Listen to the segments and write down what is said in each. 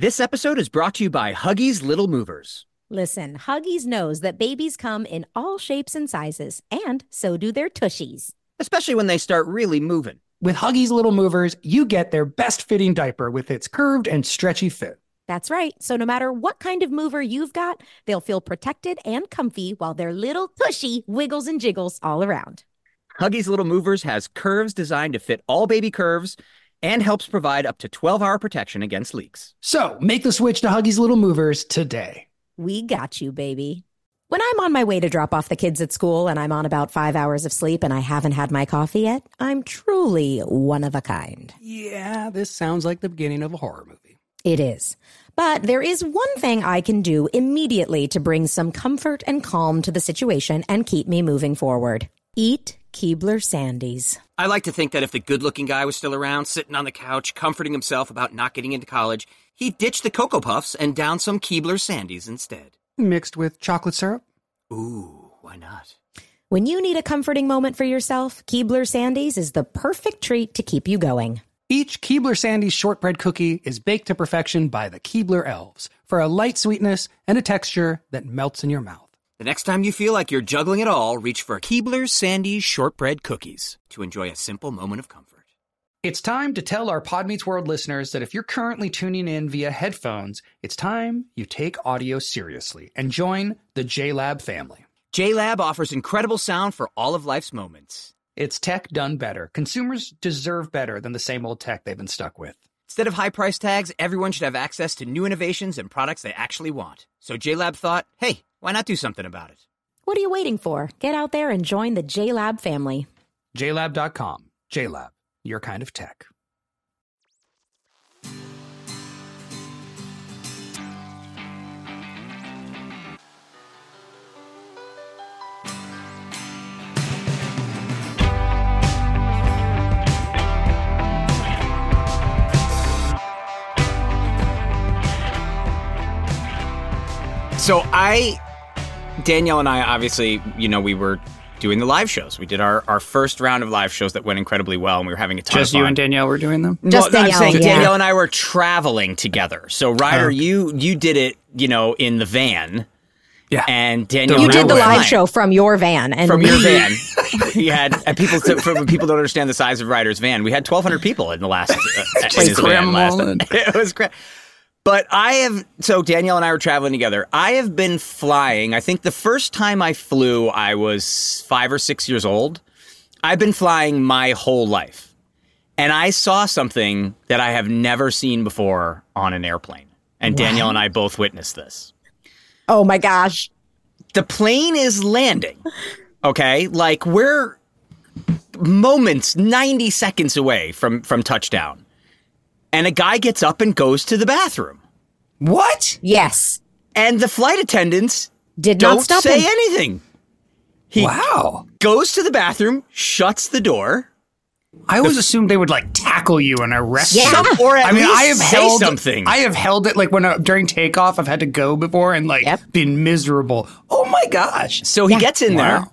This episode is brought to you by Huggies Little Movers. Listen, Huggies knows that babies come in all shapes and sizes, and so do their tushies. especially when they start really moving. With Huggies Little Movers, you get their best fitting diaper with its curved and stretchy fit. That's right. So no matter what kind of mover you've got, they'll feel protected and comfy while their little tushy wiggles and jiggles all around. Huggies Little Movers has curves designed to fit all baby curves and helps provide up to 12 hour protection against leaks. So make the switch to Huggies Little Movers today. We got you, baby. When I'm on my way to drop off the kids at school and I'm on about five hours of sleep and I haven't had my coffee yet, I'm truly one of a kind. Yeah, this sounds like the beginning of a horror movie. It is. But there is one thing I can do immediately to bring some comfort and calm to the situation and keep me moving forward. Eat Keebler Sandies. I like to think that if the good looking guy was still around, sitting on the couch, comforting himself about not getting into college, he'd ditch the Cocoa Puffs and down some Keebler Sandies instead. Mixed with chocolate syrup? Ooh, why not? When you need a comforting moment for yourself, Keebler Sandies is the perfect treat to keep you going. Each Keebler Sandies shortbread cookie is baked to perfection by the Keebler elves for a light sweetness and a texture that melts in your mouth. The next time you feel like you're juggling it all, reach for Keebler Sandies shortbread cookies to enjoy a simple moment of comfort. It's time to tell our Pod Meets World listeners that if you're currently tuning in via headphones, it's time you take audio seriously and join the JLab family. JLab offers incredible sound for all of life's moments. It's tech done better. Consumers deserve better than the same old tech they've been stuck with. Instead of high price tags, everyone should have access to new innovations and products they actually want. So JLab thought, hey, why not do something about it? What are you waiting for? Get out there and join the JLab family. JLab.com. JLab, your kind of tech. So I, Danielle and I, obviously, you know, we were doing the live shows. We did our, our first round of live shows that went incredibly well, and we were having a ton Just of fun. you and Danielle were doing them? Just no, I'm Danielle, saying yeah. Danielle and I were traveling together. So Ryder, Okay. you you did it, you know, in the van, Yeah. and Danielle, You and I You did the live show from your van and from we- your van. we had and people to, for people don't understand the size of Ryder's van. We had 1,200 people in the last uh, in his van last all. It was great. But I have so Danielle and I were traveling together. I have been flying. I think the first time I flew, I was five or six years old. I've been flying my whole life, and I saw something that I have never seen before on an airplane. And Danielle and I both witnessed this Oh my gosh. the plane is landing. Okay, like we're moments, ninety seconds away from from touchdown, and a guy gets up and goes to the bathroom, What? Yes. and the flight attendants Did not don't stop say him. anything. He Wow. goes to the bathroom, shuts the door, I always assumed they would like tackle you and arrest Yeah. you. some- or at I mean, least I have say held something. I have held it like when uh, during takeoff, I've had to go before and like Yep. been miserable. Oh my gosh! so he Yeah. gets in there,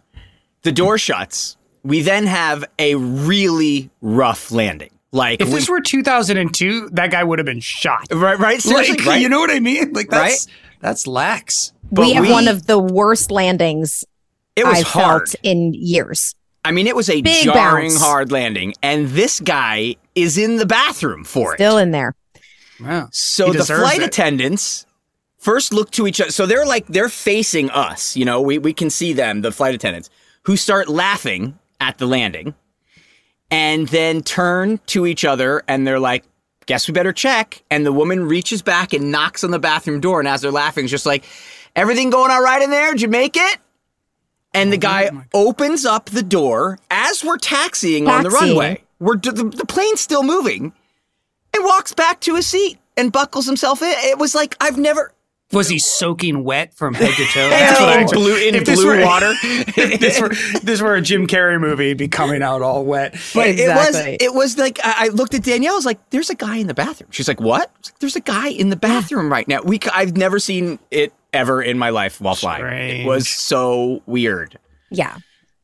the door shuts. We then have a really rough landing. Like If we, this were 2002, that guy would have been shot. right, right, seriously, Like, right? you know what I mean? Like that's Right? that's lax. But we have we- one of the worst landings it was I've hard. felt in years. I mean, it was a Big jarring, bounce. hard landing, and this guy is in the bathroom for Still it. Still in there. Wow. So He the flight it. attendants first look to each other. So they're like they're facing us. You know, we we can see them, the flight attendants, who start laughing at the landing, and then turn to each other, and they're like. Guess we better check. And the woman reaches back and knocks on the bathroom door. And as they're laughing, just like, everything going all right in there? Did you make it? And the guy opens up the door as we're taxiing, on the runway. We're the, the plane's still moving, and walks back to his seat and buckles himself in. It was like I've never Was he soaking wet from head to toe? That's what I- in blue in if this blue were- water. if this were this were a Jim Carrey movie, it'd be coming out all wet. But it was it was like I, I looked at Danielle. I was like, "There's a guy in the bathroom." She's like, "What?" Like, There's a guy in the bathroom right now. We c- I've never seen it ever in my life while flying. It was so weird. Yeah.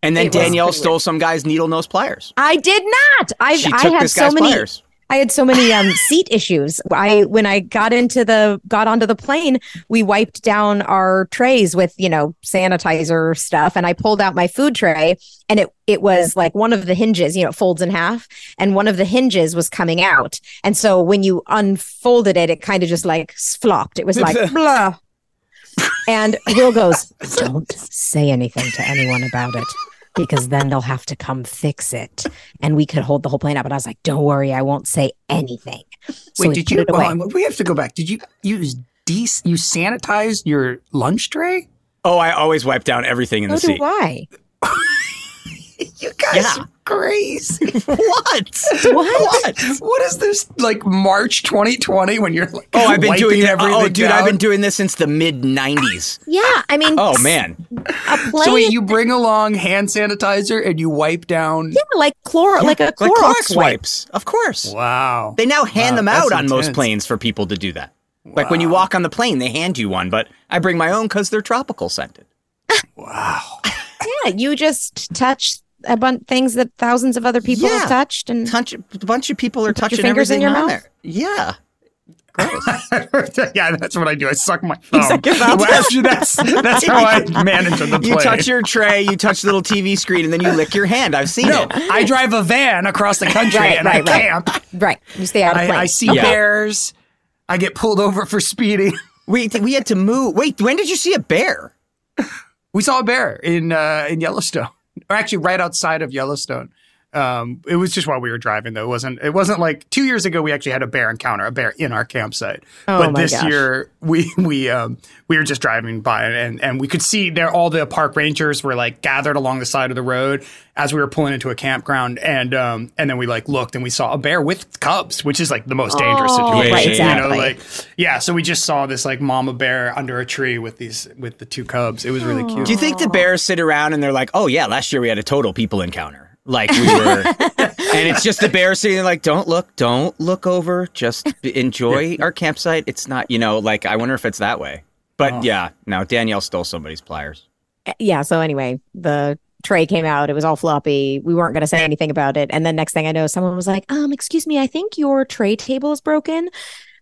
And then Danielle pretty stole some guy's needle nose pliers. I did not. I She I took have this so guy's many pliers. I had so many um, seat issues. I when I got into the got onto the plane, we wiped down our trays with you know sanitizer stuff, and I pulled out my food tray, and it it was like one of the hinges, you know, folds in half, and one of the hinges was coming out, and so when you unfolded it, it kind of just like flopped. It was like blah. And Will goes, "Don't say anything to anyone about it." Because then they'll have to come fix it and we could hold the whole plane up. And I was like, don't worry, I won't say anything. So Wait, did you? Well, oh, we have to go back. Did you use de- you sanitized your lunch tray? Oh, I always wipe down everything in so the oh, seat. Why? You guys Yeah. Are crazy. What? What? what is this like March 2020 when you're like Oh, I've been doing oh, everything Oh, dude, down? I've been doing this since the mid '90s. Yeah, I mean, Oh man, a plane. So wait, you bring along hand sanitizer and you wipe down. yeah, like chlor, like a like Clorox, Clorox wipes, of course. Wow. They now hand Wow, them that's out on most planes for people to do that. Like when you walk on the plane, they hand you one, but I bring my own because they're tropical scented. Wow. Yeah, you just touch a bunch things that thousands of other people Yeah. have touched, and Touch, a bunch of people are touching fingers in everything your on mouth? there. Yeah. yeah, that's what I do. I suck my thumb. suck your thumb. Well, actually, that's that's how I manage the plane. You touch your tray, you touch the little TV screen, and then you lick your hand. I've seen no, it. I drive a van across the country Right, and right, I right. camp. right, you stay out of plane. I, I see Yeah. bears. I get pulled over for speeding. We we had to move. Wait, when did you see a bear? We saw a bear in uh, in Yellowstone, or actually right outside of Yellowstone. Um, it was just while we were driving, though. It wasn't. It wasn't like two years ago. We actually had a bear encounter, a bear in our campsite. Oh, but my this gosh. year, we we um, we were just driving by, and and we could see there all the park rangers were like gathered along the side of the road as we were pulling into a campground, and um, and then we like looked and we saw a bear with cubs, which is like the most dangerous Oh, situation. right, You exactly. know, like yeah. So we just saw this like mama bear under a tree with these with the two cubs. It was really cute. Do you think the bears sit around and they're like, "Oh yeah, last year we had a total people encounter." Like we were, and it's just the bears sitting there like, "Don't look, don't look over, just enjoy our campsite." It's not, you know, like I wonder if it's that way. But yeah, now Danielle stole somebody's pliers. yeah. So anyway, the tray came out. It was all floppy. We weren't going to say anything about it. And then next thing I know, someone was like, "Um, excuse me, I think your tray table is broken."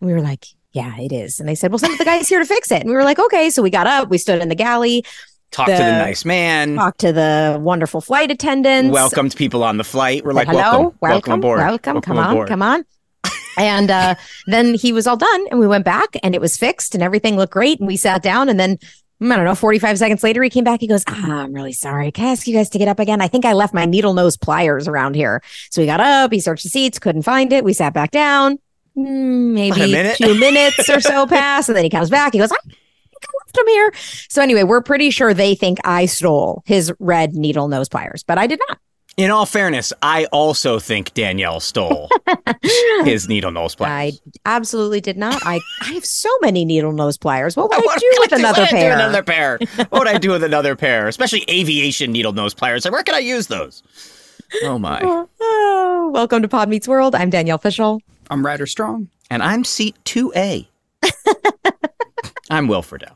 And we were like, "Yeah, it is." And they said, "Well, send the guys here to fix it." And we were like, "Okay." So we got up. We stood in the galley, Talk to the The- nice man. talk to the wonderful flight attendants. Welcomed people on the flight. We're like, hello, welcome, welcome, aboard, welcome, come on, come on. and uh, then he was all done, and we went back, and it was fixed, and everything looked great. And we sat down, and then I don't know, forty-five seconds later, he came back. He goes, "Ah, I'm really sorry. Can I ask you guys to get up again? I think I left my needle nose pliers around here." So he got up. He searched the seats, couldn't find it. We sat back down. Mm, a Maybe minute? two minutes or so passed, and then he comes back. He goes, "I think I left them here." So anyway, we're pretty sure they think I stole his red needle nose pliers, but I did not. In all fairness, I also think Danielle stole his needle nose pliers. I absolutely did not. I, I have so many needle nose pliers. What would I What do with I another what do pair? another pair. What would I do with another pair? Especially aviation needle nose pliers. Like, where can I use those? Oh my! Oh, welcome to Pod Meets World. I'm Danielle Fishel. I'm Ryder Strong. And I'm seat two A. I'm Will Friedle.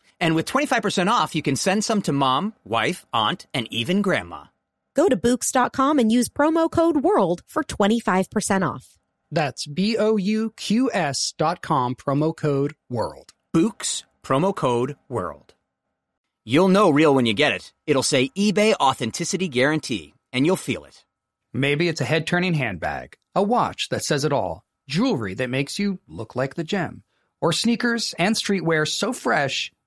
And with 25% off, you can send some to mom, wife, aunt, and even grandma. Go to Bouqs.com and use promo code WORLD for 25% off. That's B O U Q S dot com, promo code WORLD. Bouqs, promo code WORLD. You'll know real when you get it. It'll say eBay Authenticity Guarantee, and you'll feel it. Maybe it's a head turning handbag, a watch that says it all, jewelry that makes you look like the gem, or sneakers and streetwear so fresh,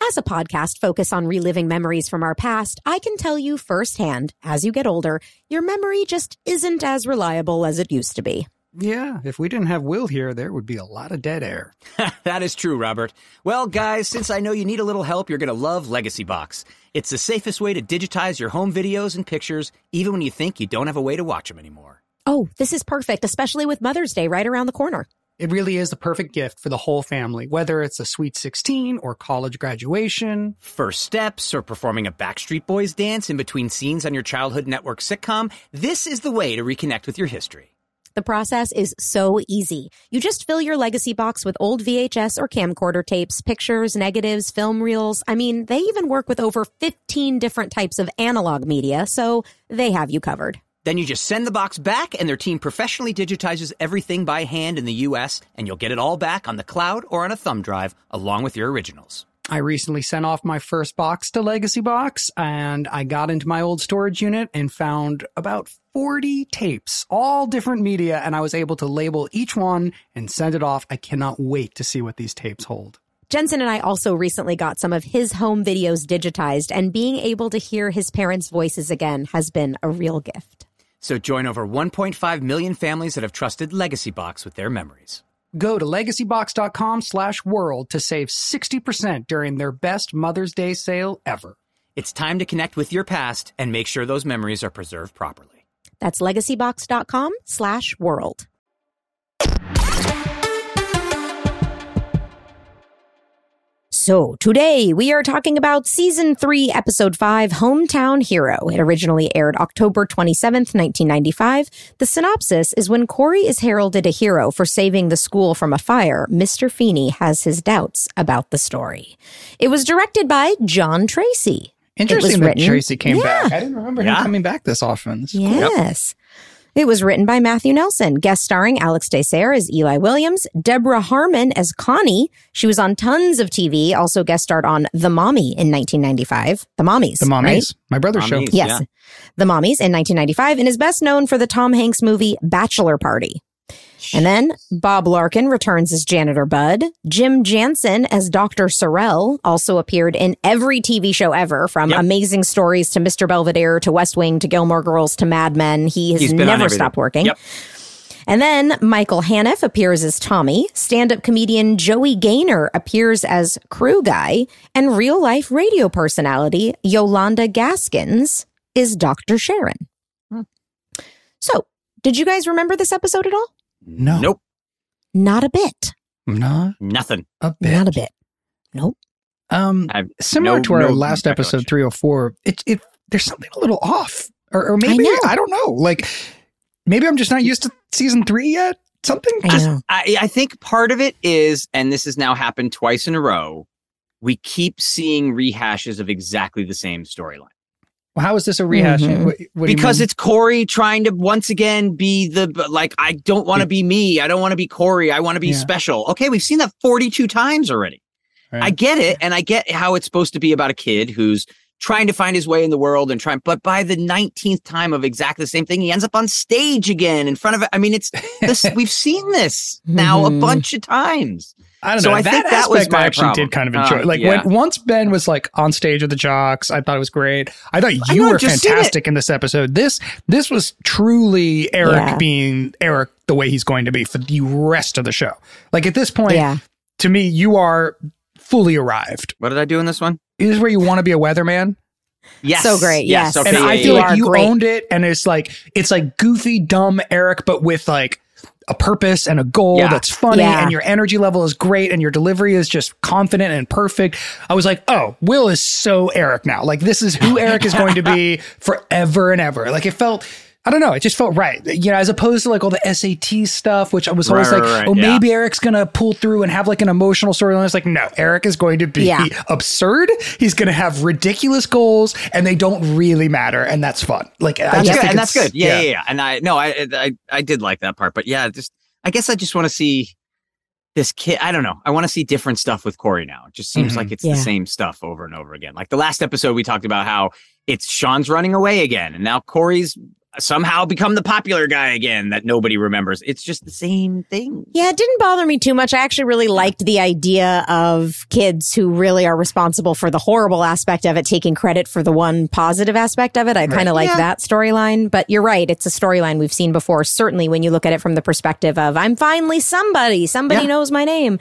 As a podcast focused on reliving memories from our past, I can tell you firsthand, as you get older, your memory just isn't as reliable as it used to be. Yeah, if we didn't have Will here, there would be a lot of dead air. that is true, Robert. Well, guys, since I know you need a little help, you're going to love Legacy Box. It's the safest way to digitize your home videos and pictures, even when you think you don't have a way to watch them anymore. Oh, this is perfect, especially with Mother's Day right around the corner. It really is the perfect gift for the whole family, whether it's a sweet 16 or college graduation. First steps or performing a Backstreet Boys dance in between scenes on your childhood network sitcom, this is the way to reconnect with your history. The process is so easy. You just fill your legacy box with old VHS or camcorder tapes, pictures, negatives, film reels. I mean, they even work with over 15 different types of analog media, so they have you covered. Then you just send the box back, and their team professionally digitizes everything by hand in the US, and you'll get it all back on the cloud or on a thumb drive along with your originals. I recently sent off my first box to Legacy Box, and I got into my old storage unit and found about 40 tapes, all different media, and I was able to label each one and send it off. I cannot wait to see what these tapes hold. Jensen and I also recently got some of his home videos digitized, and being able to hear his parents' voices again has been a real gift. So join over 1.5 million families that have trusted Legacy Box with their memories. Go to legacybox.com slash world to save 60% during their best Mother's Day sale ever. It's time to connect with your past and make sure those memories are preserved properly. That's legacybox.com So today we are talking about season three, episode five, Hometown Hero. It originally aired October 27th, 1995. The synopsis is when Cory is heralded a hero for saving the school from a fire, Mr. Feeny has his doubts about the story. It was directed by John Tracy. Interesting that written, Tracy came yeah. back. I didn't remember yeah. him coming back this often. This yes. Cool. It was written by Matthew Nelson, guest starring Alex Désert as Eli Williams, Deborah Harmon as Connie. She was on tons of TV, also guest starred on The Mommy in 1995. The Mommies. The Mommies. Right? My brother's Mommies, show. Yes. Yeah. The Mommies in 1995 and is best known for the Tom Hanks movie Bachelor Party. And then Bob Larkin returns as Janitor Bud. Jim Jansen as Dr. Sorrell also appeared in every TV show ever, from Yep. Amazing Stories to Mr. Belvedere to West Wing to Gilmore Girls to Mad Men. He has He's been on never stopped working. Yep. And then Michael Haniff appears as Tommy. Stand up comedian Joey Gaynor appears as Crew Guy. And real life radio personality Yolanda Gaskins is Dr. Sharon. Hmm. So, did you guys remember this episode at all? No. Nope. Not a bit. Not Nothing. a bit. Not a bit. Nope. Um, I've similar no- to our no last episode recollection. 304 it, it there's something a little off or, or maybe know. I, don't know like maybe i'm just not used to season three yet something I just know. I, I think part of it is, and this has now happened twice in a row, we keep seeing rehashes of exactly the same storyline. Well, how is this a rehash. What- what Because it's Cory trying to once again be the like, I don't want to be me. I don't want to be Cory. I want to be Yeah. special. Okay, we've seen that 42 times already. Right. I get it. And I get how it's supposed to be about a kid who's trying to find his way in the world and trying. But by the nineteenth time of exactly the same thing, he ends up on stage again in front of. I mean, it's this. we've seen this now a Mhm. bunch of times. I don't So know. I that think that was aspect my I actually problem. did kind of Oh, enjoy. like yeah. when once Ben was like on stage with the jocks, I thought it was great. I thought I you know, were just seen it. fantastic in this episode. This this was truly Eric Yeah. being Eric the way he's going to be for the rest of the show. Like at this point, Yeah. to me, you are fully arrived. What did I do in this one? This is where you want to be a weatherman. Yes, So great, yes. Okay, and I feel yeah. like you great. owned it, and it's like it's like goofy, dumb Eric, but with like a purpose and a goal Yeah. that's funny, Yeah. and your energy level is great, and your delivery is just confident and perfect. I was like, oh, Will is so Eric now. Like this is who Eric is going to be forever and ever. Like it felt. I don't know. It just felt right, you know, as opposed to like all the SAT stuff, which I was always Right, like, right, right, oh, yeah. maybe Eric's gonna pull through and have like an emotional storyline. It's like, no, Eric is going to be Yeah. absurd. He's going to have ridiculous goals, and they don't really matter, and that's fun. Like I That's just good, think and that's good. Yeah, yeah, yeah. And I no, I, I I did like that part, but yeah, just I guess I just want to see this kid. I don't know. I want to see different stuff with Cory now. It just seems Mhm. like it's Yeah. the same stuff over and over again. Like the last episode, we talked about how it's Shawn's running away again, and now Cory's somehow become the popular guy again that nobody remembers. It's just the same thing. Yeah, it didn't bother me too much. I actually really liked the idea of kids who really are responsible for the horrible aspect of it, taking credit for the one positive aspect of it. I kind of like Yeah. that storyline. But you're right. It's a storyline we've seen before. Certainly when you look at it from the perspective of, I'm finally somebody. Somebody Yeah. knows my name.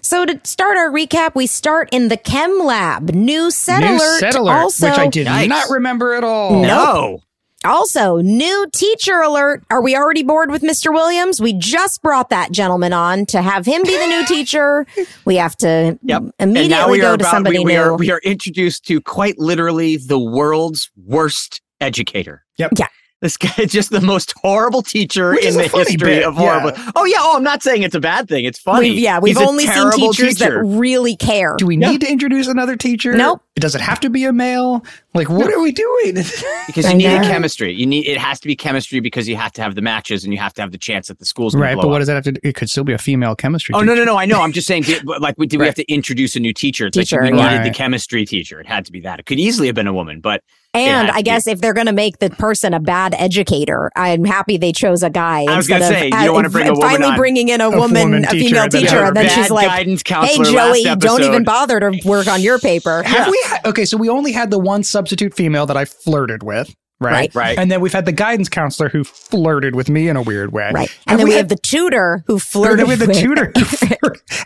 So to start our recap, we start in the chem lab. New set New alert. set alert, also, which I did Yikes. not remember at all. No. Also, new teacher alert. Are we already bored with Mr. Williams? We just brought that gentleman on to have him be the new teacher. We have to Yep. and now immediately we go are to somebody we, we new. are we are introduced to quite literally the world's worst educator. Yep. Yeah. This guy is just the most horrible teacher Which in the history bit, of horrible. Oh yeah, oh I'm not saying it's a bad thing. It's funny. We've, yeah, we've He's only seen teachers teacher. that really care. Do we Yeah. need to introduce another teacher? Nope. Does it have to be a male? Like, what are we doing? because I you need a chemistry. You need it has to be chemistry because you have to have the matches and you have to have the chance that the school's gonna right, blow but up. what does that have to do? It could still be a female chemistry Oh teacher. no no no! I know. I'm just saying. did- Like, we- did we Right. have to introduce a new teacher? It's Teacher, like we yeah. needed the chemistry teacher. It had to be that. It could easily have been a woman, but and had I to guess if they're going to make the person a bad educator, I'm happy they chose a guy I was instead gonna of say, you don't wanna bring a woman finally on. bringing in a, A woman, woman a female that teacher, and then she's like, "Hey Joey, don't even bother to work on your paper." Have we? Ha- okay, so we only had the one substitute female that I flirted with, right? Right. Right. And then we've had the guidance counselor who flirted with me in a weird way. Right. Have And then we, had have the tutor who Or flirted with the tutor.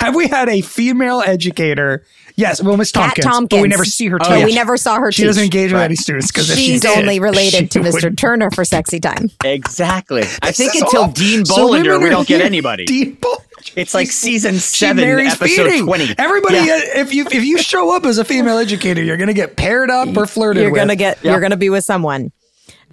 Have we had a female educator? Yes, well, Miss Kat Tompkins, but we never see her. But teach. we never saw her She teach. doesn't engage with any students because if she She's did, only related to Mr. would- Turner for sexy time. exactly. I think is until awful. Dean So Bollinger, women we don't get anybody. Dean Bollinger. It's like season seven, episode feeding. twenty. Everybody, Yeah. uh, if you if you show up as a female educator, you're gonna get paired up or flirted You're with. gonna get. Yeah. You're gonna be with someone.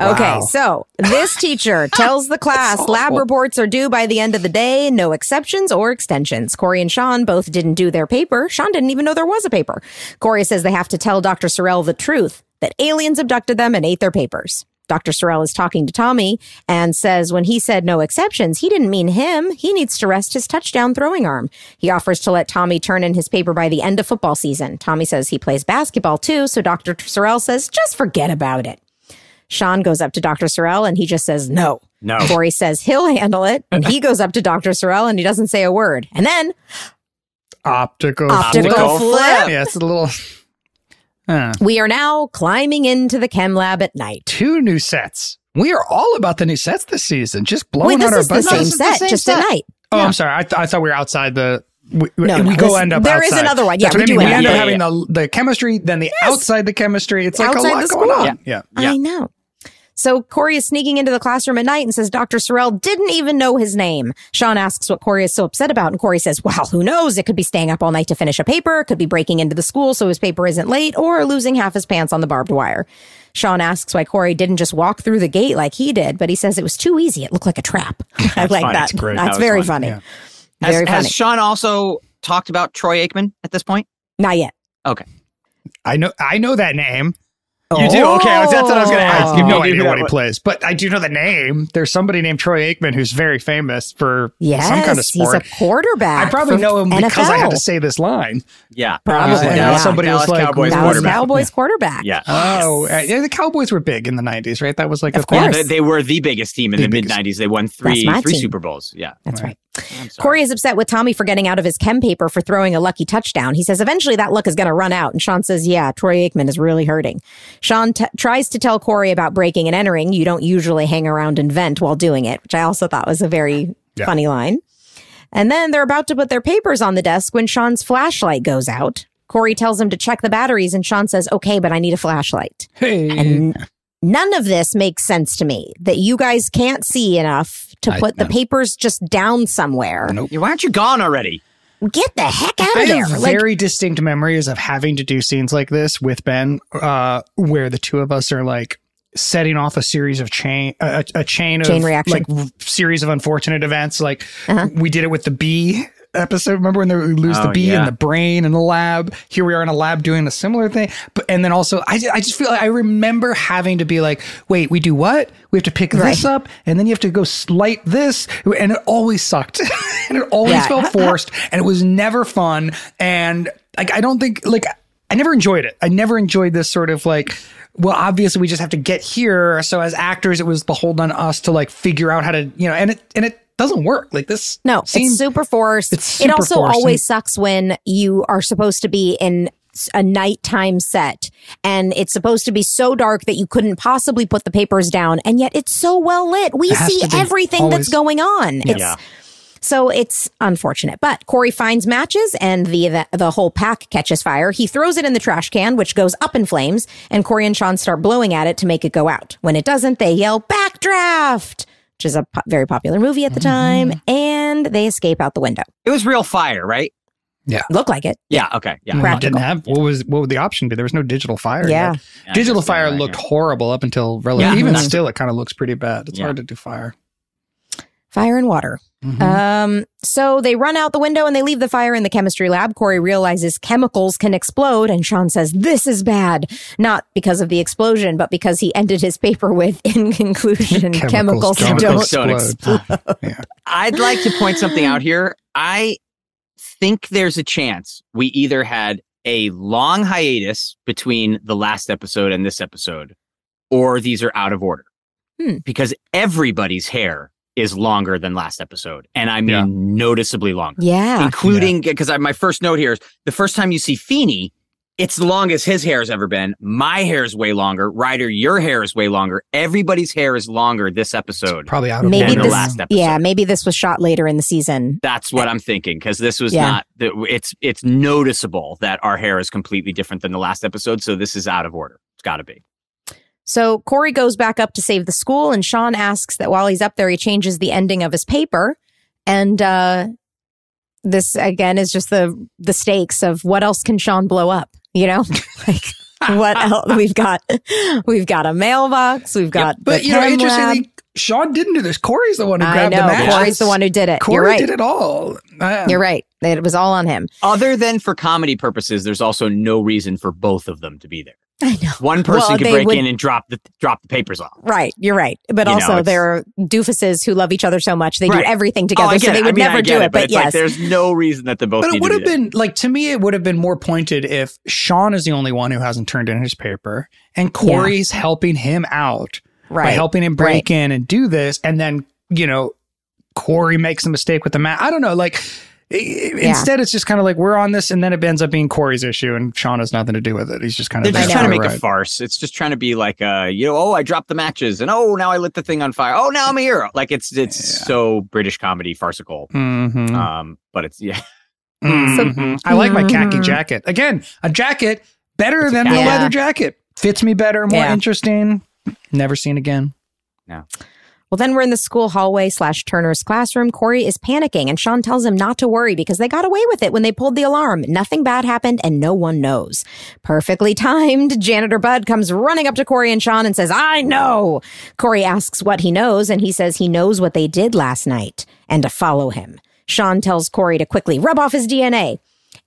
Okay, Wow. so this teacher tells the class lab reports are due by the end of the day, no exceptions or extensions. Cory and Shawn both didn't do their paper. Shawn didn't even know there was a paper. Cory says they have to tell Dr. Sorrell the truth that aliens abducted them and ate their papers. Dr. Sorrell is talking to Tommy and says when he said no exceptions, he didn't mean him. He needs to rest his touchdown throwing arm. He offers to let Tommy turn in his paper by the end of football season. Tommy says he plays basketball too, so Dr. Sorrell says just forget about it. Shawn goes up to Dr. Sorrell and he just says no. No. Cory says he'll handle it. And he goes up to Dr. Sorrell and he doesn't say a word. And then optical, Optical flip. flip. Yeah, it's a little. Uh, we are now climbing into the chem lab at night. two new sets. We are all about the new sets this season. Just blowing Wait, on this our is the budget. same this is the set, same just set. at night. Oh, I'm sorry. I, th- I thought we were outside the. We, we- No, we no, go this- end up. there is outside. another one. Yeah, That's we what I do mean. We end end up up- having Yeah, the the chemistry, then the outside the chemistry. It's like Outside a lot the going school. on. Yeah. Yeah. I know. So Cory is sneaking into the classroom at night and says Dr. Sorrell didn't even know his name. Shawn asks what Cory is so upset about, and Cory says, Well, who knows? It could be staying up all night to finish a paper, it could be breaking into the school so his paper isn't late, or losing half his pants on the barbed wire. Shawn asks why Cory didn't just walk through the gate like he did, but he says it was too easy. It looked like a trap. I like funny. that. It's great. That's That very funny. funny. Yeah. Has, Very funny. has Shawn also talked about Troy Aikman at this point? Not yet. Okay. I know. I know that name. You do? Okay, that's what I was going to Oh. ask. Oh. You have no You do idea that what he plays, but I do know the name. There's somebody named Troy Aikman who's very famous for Yes, some kind of sport. he's sport. a quarterback. I probably know him because I had to say this line. Yeah, Probably, He was, yeah. uh, Somebody was Dallas like, Cowboys Dallas quarterback. Cowboys quarterback. Yeah. Oh, uh, yeah, the Cowboys were big in the '90s, right? That was like Of a thing. Yeah, course. they, they were the biggest team in The the mid '90s. They won three three team. Super Bowls. Yeah, That's right. I'm sorry. Cory is upset with Tommy for getting out of his chem paper for throwing a lucky touchdown. He says eventually that luck is going to run out. And Shawn says, yeah, Troy Aikman is really hurting. Shawn t- tries to tell Cory about breaking and entering. You don't usually hang around and vent while doing it, which I also thought was a very Yeah. funny line. And then they're about to put their papers on the desk when Shawn's flashlight goes out. Cory tells him to check the batteries, and Shawn says, okay, but I need a flashlight. Hey, And none of this makes sense to me that you guys can't see enough to I- put the no. papers just down somewhere. Nope. Why aren't you gone already? Get the heck out I of there. have Like, very distinct memories of having to do scenes like this with Ben, uh, where the two of us are like setting off a series of chain, a, a chain of Chain reaction. like series of unfortunate events. Like Uh-huh. we did it with the bee episode. Remember when they we lose the Oh, bee yeah. in the brain in the lab? Here we are in a lab doing a similar thing. But and then also, I, I just feel like I remember having to be like, wait, we do what? We have to pick this up, and then you have to go slight this, and it always sucked, and it always Yeah. felt forced, and it was never fun. And like, I don't think like I never enjoyed it. I never enjoyed this sort of like. Well, obviously, we just have to get here. So, as actors, it was beholden on us to like figure out how to, you know, and it and it doesn't work. Like this, no, seems- it's super forced. it's it also forced. always sucks when you are supposed to be in a nighttime set and it's supposed to be so dark that you couldn't possibly put the papers down and yet it's so well lit we see everything always- that's going on it's Yeah. So it's unfortunate, but Cory finds matches and the, the the whole pack catches fire. He throws it in the trash can, which goes up in flames, and Cory and Shawn start blowing at it to make it go out. When it doesn't, they yell "Backdraft," which is a po- very popular movie at the time, and they escape out the window. It was real fire, right? Yeah. Look like it. Yeah. Okay. Yeah. Practical. didn't have what was what would the option be? There was no digital fire. Yeah. Yeah, digital fire right, looked yeah. horrible up until relatively. Yeah. Even Mhm. still, it kind of looks pretty bad. It's Yeah. hard to do fire. Fire and water. Mhm. Um, so they run out the window and they leave the fire in the chemistry lab. Cory realizes chemicals can explode, and Shawn says, This is bad. Not because of the explosion, but because he ended his paper with, in conclusion, chemicals, don't don't. don't explode. yeah. I'd like to point something out here. I think there's a chance we either had a long hiatus between the last episode and this episode, or these are out of order. Hmm. Because everybody's hair is longer than last episode. And I mean Yeah. noticeably longer. Yeah. Including because my first note here is the first time you see Feeny, it's the longest his hair has ever been. My hair is way longer. Ryder, your hair is way longer. Everybody's hair is longer this episode. Probably out of Maybe than the this- last episode. Yeah, maybe this was shot later in the season. That's what I'm thinking because this was Yeah. not. the- It's it's noticeable that our hair is completely different than the last episode. So this is out of order. It's got to be. So Cory goes back up to save the school, and Shawn asks that while he's up there, he changes the ending of his paper. And uh, this again is just the the stakes of what else can Shawn blow up? You know, like what else? We've got we've got a mailbox. We've got But the you know, chem lab. interestingly, Shawn didn't do this. Cory's the one who I grabbed know the matches. Cory's the one who did it. Cory You're right. did it all. You're right. It was all on him. Other than for comedy purposes, there's also no reason for both of them to be there. I know. One person Well, could break would- in and drop the drop the papers off. Right. You're right. But You also, it's- there are doofuses who love each other so much they Right. do everything Oh, together. I so they would I mean, never do get it. but But it's like yes. there's no reason that the both. But need it would be have there. been like to me, it would have been more pointed if Shawn is the only one who hasn't turned in his paper, and Cory's helping him out right. by helping him break in and do this, and then you know Cory makes a mistake with the mat. I don't know, like. I- i- Instead, it's just kind of like we're on this, and then it ends up being Cory's issue, and Shawn has nothing to do with it. He's just kind They're of just trying to make the a farce. It's just trying to be like, uh, you know, oh, I dropped the matches, and oh, now I lit the thing on fire. Oh, now I'm a hero. Like it's it's Yeah. so British comedy farcical. Mhm. Um, but it's yeah, Mhm. I like my khaki Mhm. jacket. Again, a jacket better It's a than the. Yeah. leather jacket. Fits me better, more Yeah. interesting. Never seen again. Well, then we're in the school hallway slash Turner's classroom. Cory is panicking, and Shawn tells him not to worry because they got away with it when they pulled the alarm. Nothing bad happened, and no one knows. Perfectly timed. Janitor Bud comes running up to Cory and Shawn and says, I know. Cory asks what he knows, and he says he knows what they did last night and to follow him. Shawn tells Cory to quickly rub off his DNA.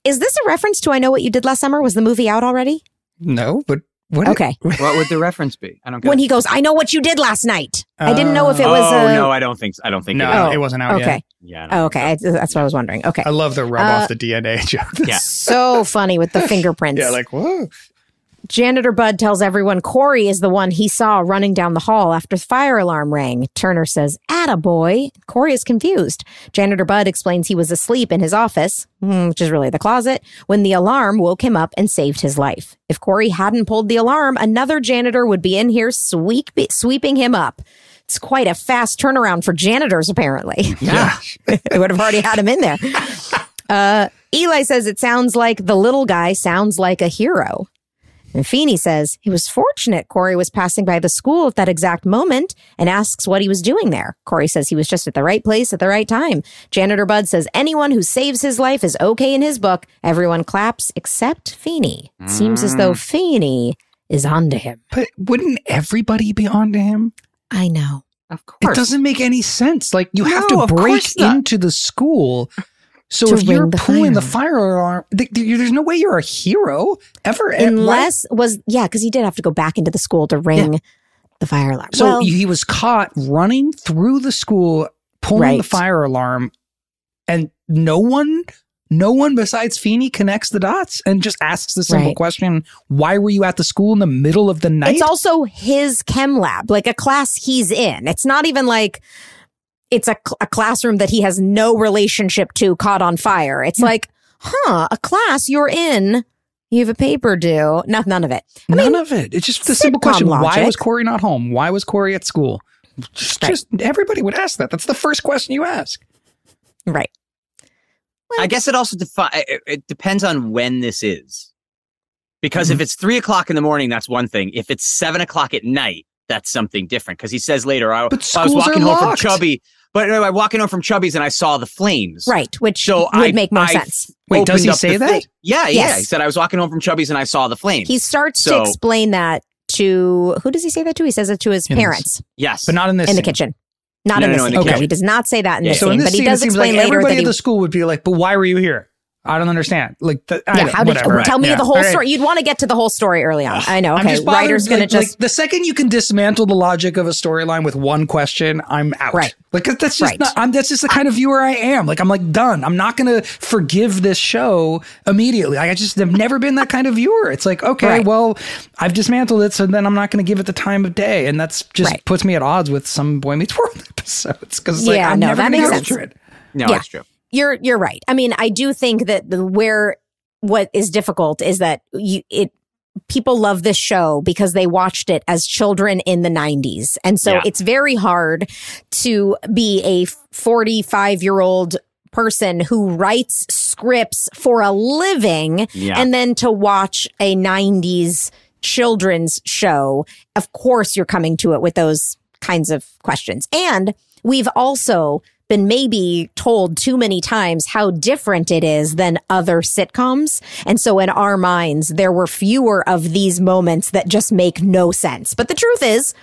Is this a reference to I Know What You Did Last Summer? Was the movie out already? No, but What? Okay. What would the reference be? I don't get When it. he goes, I know what you did last night. I didn't know if it was oh a. no, I don't think so. I don't think No, it Oh, it wasn't out Okay. yet. Yeah. I don't Oh, okay. I, that's what I was wondering. Okay. I love the rub Uh, off the DNA joke. Yeah. So funny with the fingerprints. yeah, like whoa. Janitor Bud tells everyone Cory is the one he saw running down the hall after the fire alarm rang. Turner says, Atta boy. Cory is confused. Janitor Bud explains he was asleep in his office, hmm, which is really the closet, when the alarm woke him up and saved his life. If Cory hadn't pulled the alarm, another janitor would be in here sweep- sweeping him up. It's quite a fast turnaround for janitors, apparently. Yeah. they would have already had him in there. Uh, Eli says it sounds like the little guy sounds like a hero. And Feeny says he was fortunate Cory was passing by the school at that exact moment and asks what he was doing there. Cory says he was just at the right place at the right time. Janitor Bud says anyone who saves his life is okay in his book. Everyone claps except Feeny. It seems as though Feeny is onto him. But wouldn't everybody be onto him? I know. Of course. It doesn't make any sense. Like you have to break into the school. So if you're pulling the fire alarm, th- th- there's no way you're a hero ever. Eh, why- Unless was yeah, because he did have to go back into the school to ring the fire alarm. So well, he was caught running through the school, pulling Right. the fire alarm, and no one, no one besides Feeny connects the dots and just asks the simple Right. question: Why were you at the school in the middle of the night? It's also his chem lab, like a class he's in. It's not even like it's a, cl- a classroom that he has no relationship to caught on fire. It's like, huh, a class you're in. You have a paper due. Not none of it. I None mean, of it. It's just the simple sitcom question: Why was Cory not home? Why was Cory at school? Just, Right. just everybody would ask that. That's the first question you ask. right. I guess it also defi- it, it depends on when this is. Because Mm-hmm. if it's three o'clock in the morning, that's one thing. If it's seven o'clock at night, that's something different. Because he says later, I, I was walking home from. Chubby, but anyway, walking home from Chubby's and I saw the flames. Right. Which So would I- make more I- sense. Wait, does he say that? thing. Yeah, yeah. Yes. He said I was walking home from Chubby's and I saw the flames. He starts to explain that to who does he say that to? He says it to his In this- parents yes, But not in this. in the kitchen. Not No, in no, this no, in the No, kitchen. he does not say that in Yeah. this So in this but he scene, it does seems explain like later everybody that at he the school would be like, "But why were you here? I don't understand." Like, the, I yeah, don't- how did whatever. tell me Yeah. the whole All right. story? You'd want to get to the whole story early on. I know. I'm Okay, just bothered, Ryder's gonna like, just like, the second you can dismantle the logic of a storyline with one question, I'm out. Right. Like that's just Right. not. I'm, that's just the kind of viewer I am. Like I'm like done. I'm not gonna forgive this show immediately. Like I just have never been that kind of viewer. It's like okay, Right. well, I've dismantled it, so then I'm not gonna give it the time of day, and that's just Right. puts me at odds with some Boy Meets World episodes because like Yeah, I'm no, never that gonna makes sense. it. no, yeah. it's true. You're you're right. I mean, I do think that the where what is difficult is that you it people love this show because they watched it as children in the 90s. And so Yeah. it's very hard to be a 45 year old person who writes scripts for a living Yeah. and then to watch a 90s children's show. Of course, you're coming to it with those kinds of questions. And we've also been maybe told too many times how different it is than other sitcoms. And so in our minds, there were fewer of these moments that just make no sense. But the truth is,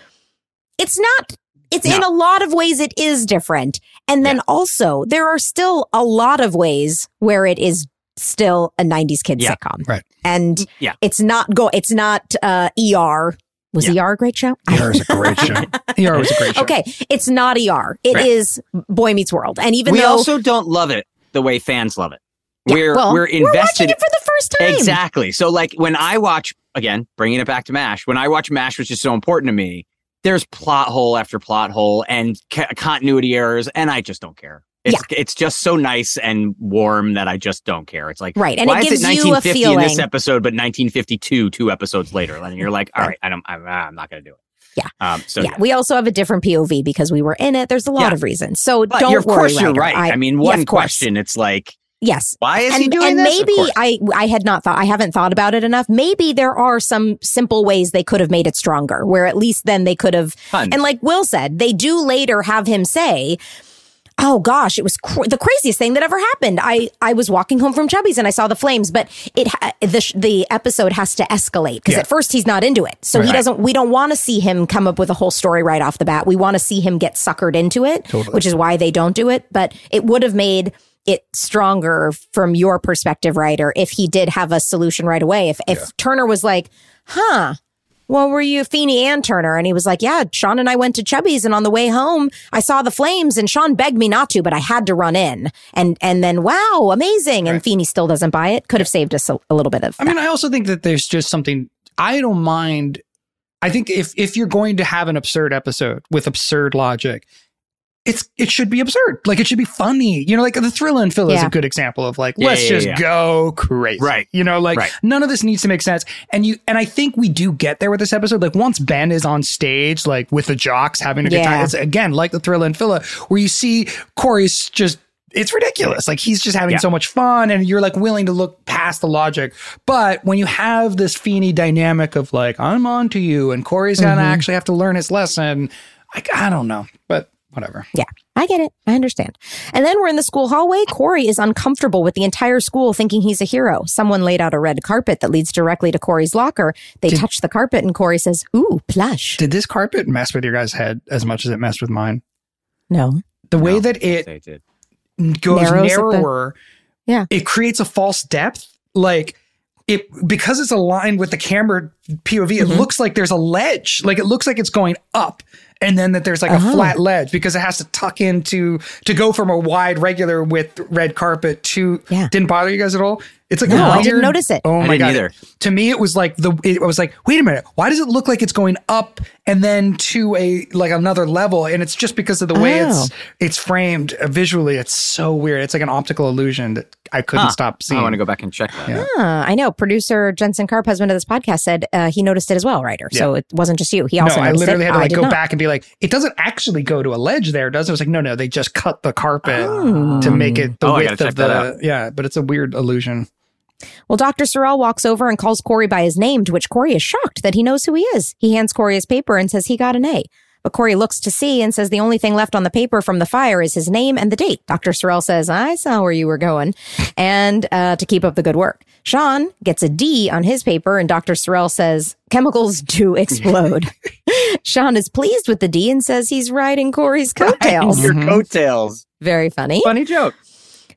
it's not. It's in a lot of ways it is different. And then also there are still a lot of ways where it is still a 90s kid Yeah. sitcom. Right. And Yeah. it's not go it's not uh ER. Was Yeah. ER a great show? ER is a great show. ER was a great show. Okay, it's not ER. It Right. is Boy Meets World. And even though we though also don't love it the way fans love it. Yeah, we're well, we're watching invested it for the first time. exactly. So like when I watch again, bringing it back to Mash, when I watch Mash, which is so important to me, there's plot hole after plot hole and ca- continuity errors, and I just don't care. It's it's just so nice and warm that I just don't care. It's like Right, and why it is gives it you a 1950 in this episode, but 1952 two episodes later, and you're like, all Right. I don't, I'm, I'm not gonna do it. Yeah. Um. So yeah, we also have a different POV because we were in it. There's a lot Yeah. of reasons. So But don't you're, of worry. course, you're right. I, mean, one question. It's like, Yes. why is and, he doing and this? Maybe. I I had not thought I haven't thought about it enough. Maybe there are some simple ways they could have made it stronger, where at least then they could have. Tons. And like Will said, they do later have him say. Oh gosh, it was cr- the craziest thing that ever happened. I I was walking home from Chubby's and I saw the flames, but it ha- the sh- the episode has to escalate because Yeah. at first he's not into it. So he doesn't we don't want to see him come up with a whole story right off the bat. We want to see him get suckered into it, Totally. which is why they don't do it, but it would have made it stronger from your perspective, Ryder, if he did have a solution right away. If if Turner was like, huh, well, were you Feeny and Turner? And he was like, yeah, Shawn and I went to Chubby's and on the way home, I saw the flames and Shawn begged me not to, but I had to run in. And, and then, wow, amazing. And Feeny still doesn't buy it. Could have saved us a, a little bit of I mean, I also think that there's just something I don't mind. I think if if you're going to have an absurd episode with absurd logic, it's it should be absurd. Like it should be funny. You know, like the Thrill and Phil is a good example of like Yeah, let's yeah, just yeah. go crazy. Right. You know, like Right. none of this needs to make sense. And you and I think we do get there with this episode. Like once Ben is on stage, like with the jocks having a good time. Yeah. It's again like the Thrill and Phila, where you see Cory's just it's ridiculous. Like he's just having Yeah. so much fun and you're like willing to look past the logic. But when you have this Feeny dynamic of like, I'm on to you and Cory's gonna Mm-hmm. actually have to learn his lesson, like I don't know. But whatever. Yeah, I get it. I understand. And then we're in the school hallway. Cory is uncomfortable with the entire school thinking he's a hero. Someone laid out a red carpet that leads directly to Cory's locker. They touch the carpet and Cory says, Ooh, plush. Did this carpet mess with your guys' head as much as it messed with mine? no. The way No, that it They goes Narrows at the- narrower, Yeah. it creates a false depth. Like it because it's aligned with the camera POV, it Mm-hmm. looks like there's a ledge. Like it looks like it's going up. And then that there's like a Oh. flat ledge because it has to tuck into to go from a wide regular with red carpet to Yeah. didn't bother you guys at all. It's like No, a I weird, didn't notice it. Oh I my didn't god! either. To me, it was like the it was like wait a minute, why does it look like it's going up and then to a like another level? And it's just because of the way Oh. it's it's framed uh, visually. It's so weird. It's like an optical illusion that I couldn't Huh. stop seeing. I want to go back and check that. Yeah. Ah, I know. Producer Jensen Karp, husband of this podcast, said uh, he noticed it as well, Ryder. So it wasn't just you. He No, also I literally it. had to like go not. back and be like, it doesn't actually go to a ledge there, does it? I was like, no, no, they just cut the carpet Oh. to hmm. make it the Oh, width of the yeah, but it's a weird illusion. Well, Dr. Sorrell walks over and calls Cory by his name, to which Cory is shocked that he knows who he is. He hands Cory his paper and says he got an A. But Cory looks to see and says the only thing left on the paper from the fire is his name and the date. Dr. Sorrell says, I saw where you were going, and uh, to keep up the good work. Shawn gets a D on his paper, and Dr. Sorrell says, chemicals do explode. Shawn is pleased with the D and says he's riding Cory's coattails. Your Mhm. coattails. Very funny. Funny joke.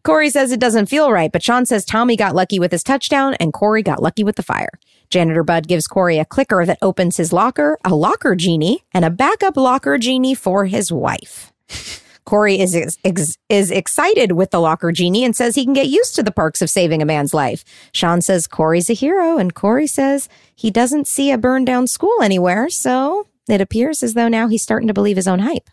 Cory says it doesn't feel right, but Shawn says Tommy got lucky with his touchdown and Cory got lucky with the fire. Janitor Bud gives Cory a clicker that opens his locker, a locker genie, and a backup locker genie for his wife. Cory is ex- is excited with the locker genie and says he can get used to the perks of saving a man's life. Shawn says Cory's a hero, and Cory says he doesn't see a burned down school anywhere, so it appears as though now he's starting to believe his own hype.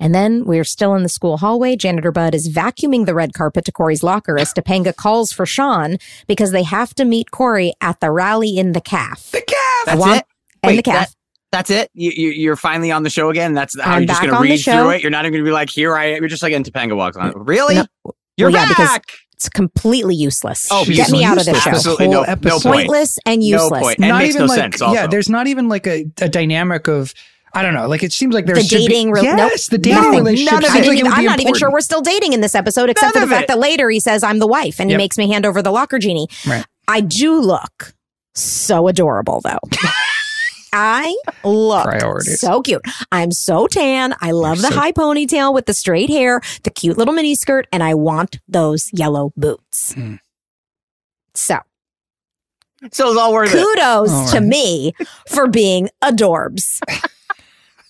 And then we're still in the school hallway. Janitor Bud is vacuuming the red carpet to Cory's locker as Topanga calls for Shawn because they have to meet Cory at the rally in the calf. The calf. That's want- it. And Wait, the calf. that- that's it. You, you you're finally on the show again. That's how I'm you're just going to read through it. You're not even going to be like, here I am. You're just like in Topanga walks on. Really? No. You're Well, yeah, back. it's completely useless. Oh, Get me out of this show. Absolutely no- Whole no episode. point. Pointless and No useless. point. And makes no like, sense also. Yeah, there's not even like a, a dynamic of I don't know. Like it seems like there The dating, be, re- nope, yes, the dating nothing. relationship. None of it. Like it I'm be not even sure we're still dating in this episode, except None for the fact it. that later he says I'm the wife and he makes me hand over the locker genie. Right. I do look so adorable though. I look Priorities. so cute. I'm so tan. I love the so- high ponytail with the straight hair, the cute little mini skirt, and I want those yellow boots. Hmm. So so it's all worth it. kudos to right. me for being adorbs.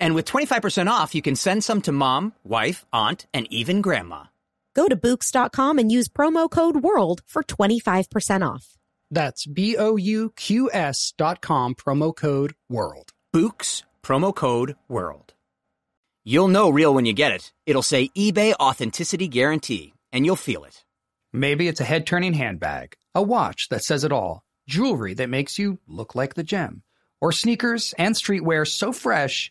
And with 25% off, you can send some to mom, wife, aunt, and even grandma. Go to Bouqs.com and use promo code WORLD for 25% off. That's B O U Q S dot com, promo code WORLD. Bouqs, promo code WORLD. You'll know real when you get it. It'll say eBay Authenticity Guarantee, and you'll feel it. Maybe it's a head turning handbag, a watch that says it all, jewelry that makes you look like the gem, or sneakers and streetwear so fresh,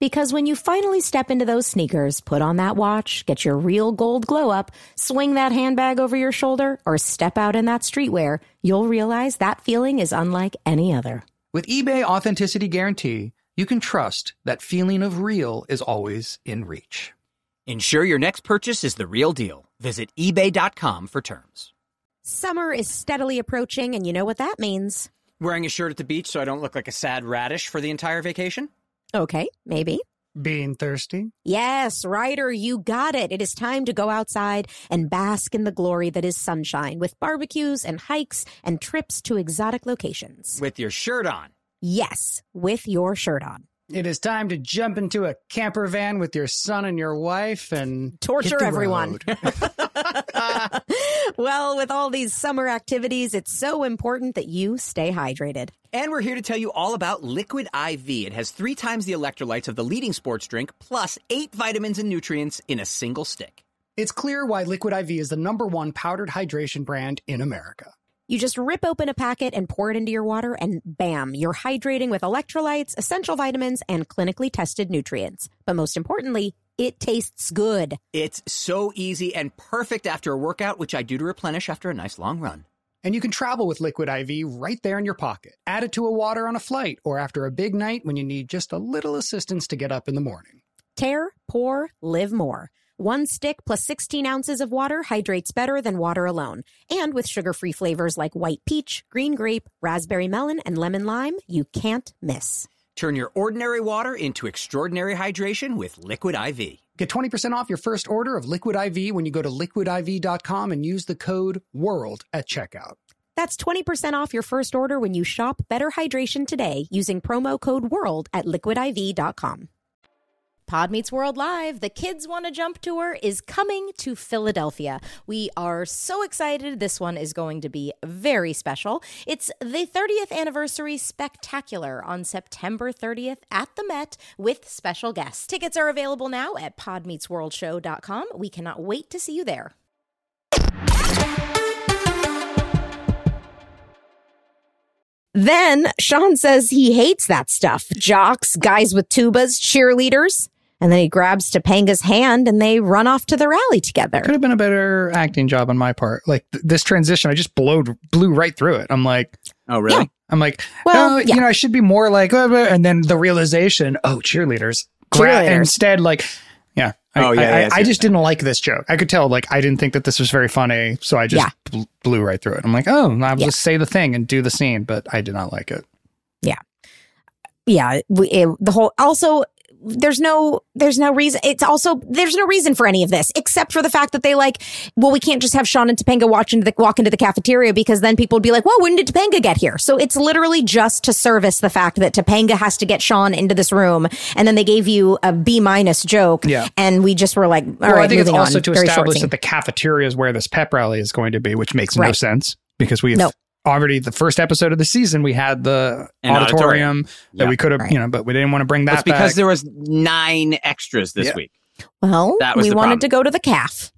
Because when you finally step into those sneakers, put on that watch, get your real gold glow up, swing that handbag over your shoulder, or step out in that streetwear, you'll realize that feeling is unlike any other. With eBay Authenticity Guarantee, you can trust that feeling of real is always in reach. Ensure your next purchase is the real deal. Visit eBay.com for terms. Summer is steadily approaching, and you know what that means. Wearing a shirt at the beach so I don't look like a sad radish for the entire vacation? Okay, maybe. Being thirsty? Yes, Ryder, you got it. It is time to go outside and bask in the glory that is sunshine with barbecues and hikes and trips to exotic locations. With your shirt on. Yes, with your shirt on. It is time to jump into a camper van with your son and your wife and Torture everyone. well, with all these summer activities, it's so important that you stay hydrated. And we're here to tell you all about Liquid IV. It has three times the electrolytes of the leading sports drink, plus eight vitamins and nutrients in a single stick. it's clear why Liquid IV is the number one powdered hydration brand in America. You just rip open a packet and pour it into your water, and bam, you're hydrating with electrolytes, essential vitamins, and clinically tested nutrients. But most importantly, it tastes good. It's so easy and perfect after a workout, which I do to replenish after a nice long run. And you can travel with Liquid IV right there in your pocket. Add it to a water on a flight or after a big night when you need just a little assistance to get up in the morning. Tear, pour, live more. One stick plus 16 ounces of water hydrates better than water alone. And with sugar free flavors like white peach, green grape, raspberry melon, and lemon lime, you can't miss. Turn your ordinary water into extraordinary hydration with Liquid IV. Get 20% off your first order of Liquid IV when you go to liquidiv.com and use the code WORLD at checkout. That's 20% off your first order when you shop Better Hydration today using promo code WORLD at liquidiv.com. Pod Meets World Live, the Kids Want to Jump Tour is coming to Philadelphia. We are so excited. This one is going to be very special. It's the 30th anniversary spectacular on September 30th at the Met with special guests. Tickets are available now at podmeetsworldshow.com. We cannot wait to see you there. Then Shawn says he hates that stuff jocks, guys with tubas, cheerleaders. And then he grabs Topanga's hand and they run off to the rally together. Could have been a better acting job on my part. Like th- this transition, I just blowed, blew right through it. I'm like, Oh, really? Yeah. I'm like, Well, oh, yeah. you know, I should be more like, uh, uh, and then the realization, oh, cheerleaders. Cheerleaders. Instead, like, yeah. I, Oh, yeah, I, yeah, I I, I just didn't like this joke. I could tell, like, I didn't think that this was very funny. So I just Yeah. bl- blew right through it. I'm like, oh, I'll Yeah. just say the thing and do the scene, but I did not like it. Yeah. Yeah we, it, the whole also there's no there's no reason it's also there's no reason for any of this except for the fact that they like well we can't just have Shawn and Topanga watch into the walk into the cafeteria because then people would be like well when did Topanga get here so it's literally just to service the fact that Topanga has to get Shawn into this room and then they gave you a B minus joke Yeah. and we just were like all well, right I think it's also on. to Very establish that the cafeteria is where this pep rally is going to be, which makes no sense because we have No. Already the first episode of the season we had the An auditorium, auditorium. that Yeah. we could have, Right. you know, but we didn't want to bring that That's because back. there was nine extras this Yeah. week. Well, That was we wanted problem. to go to the calf.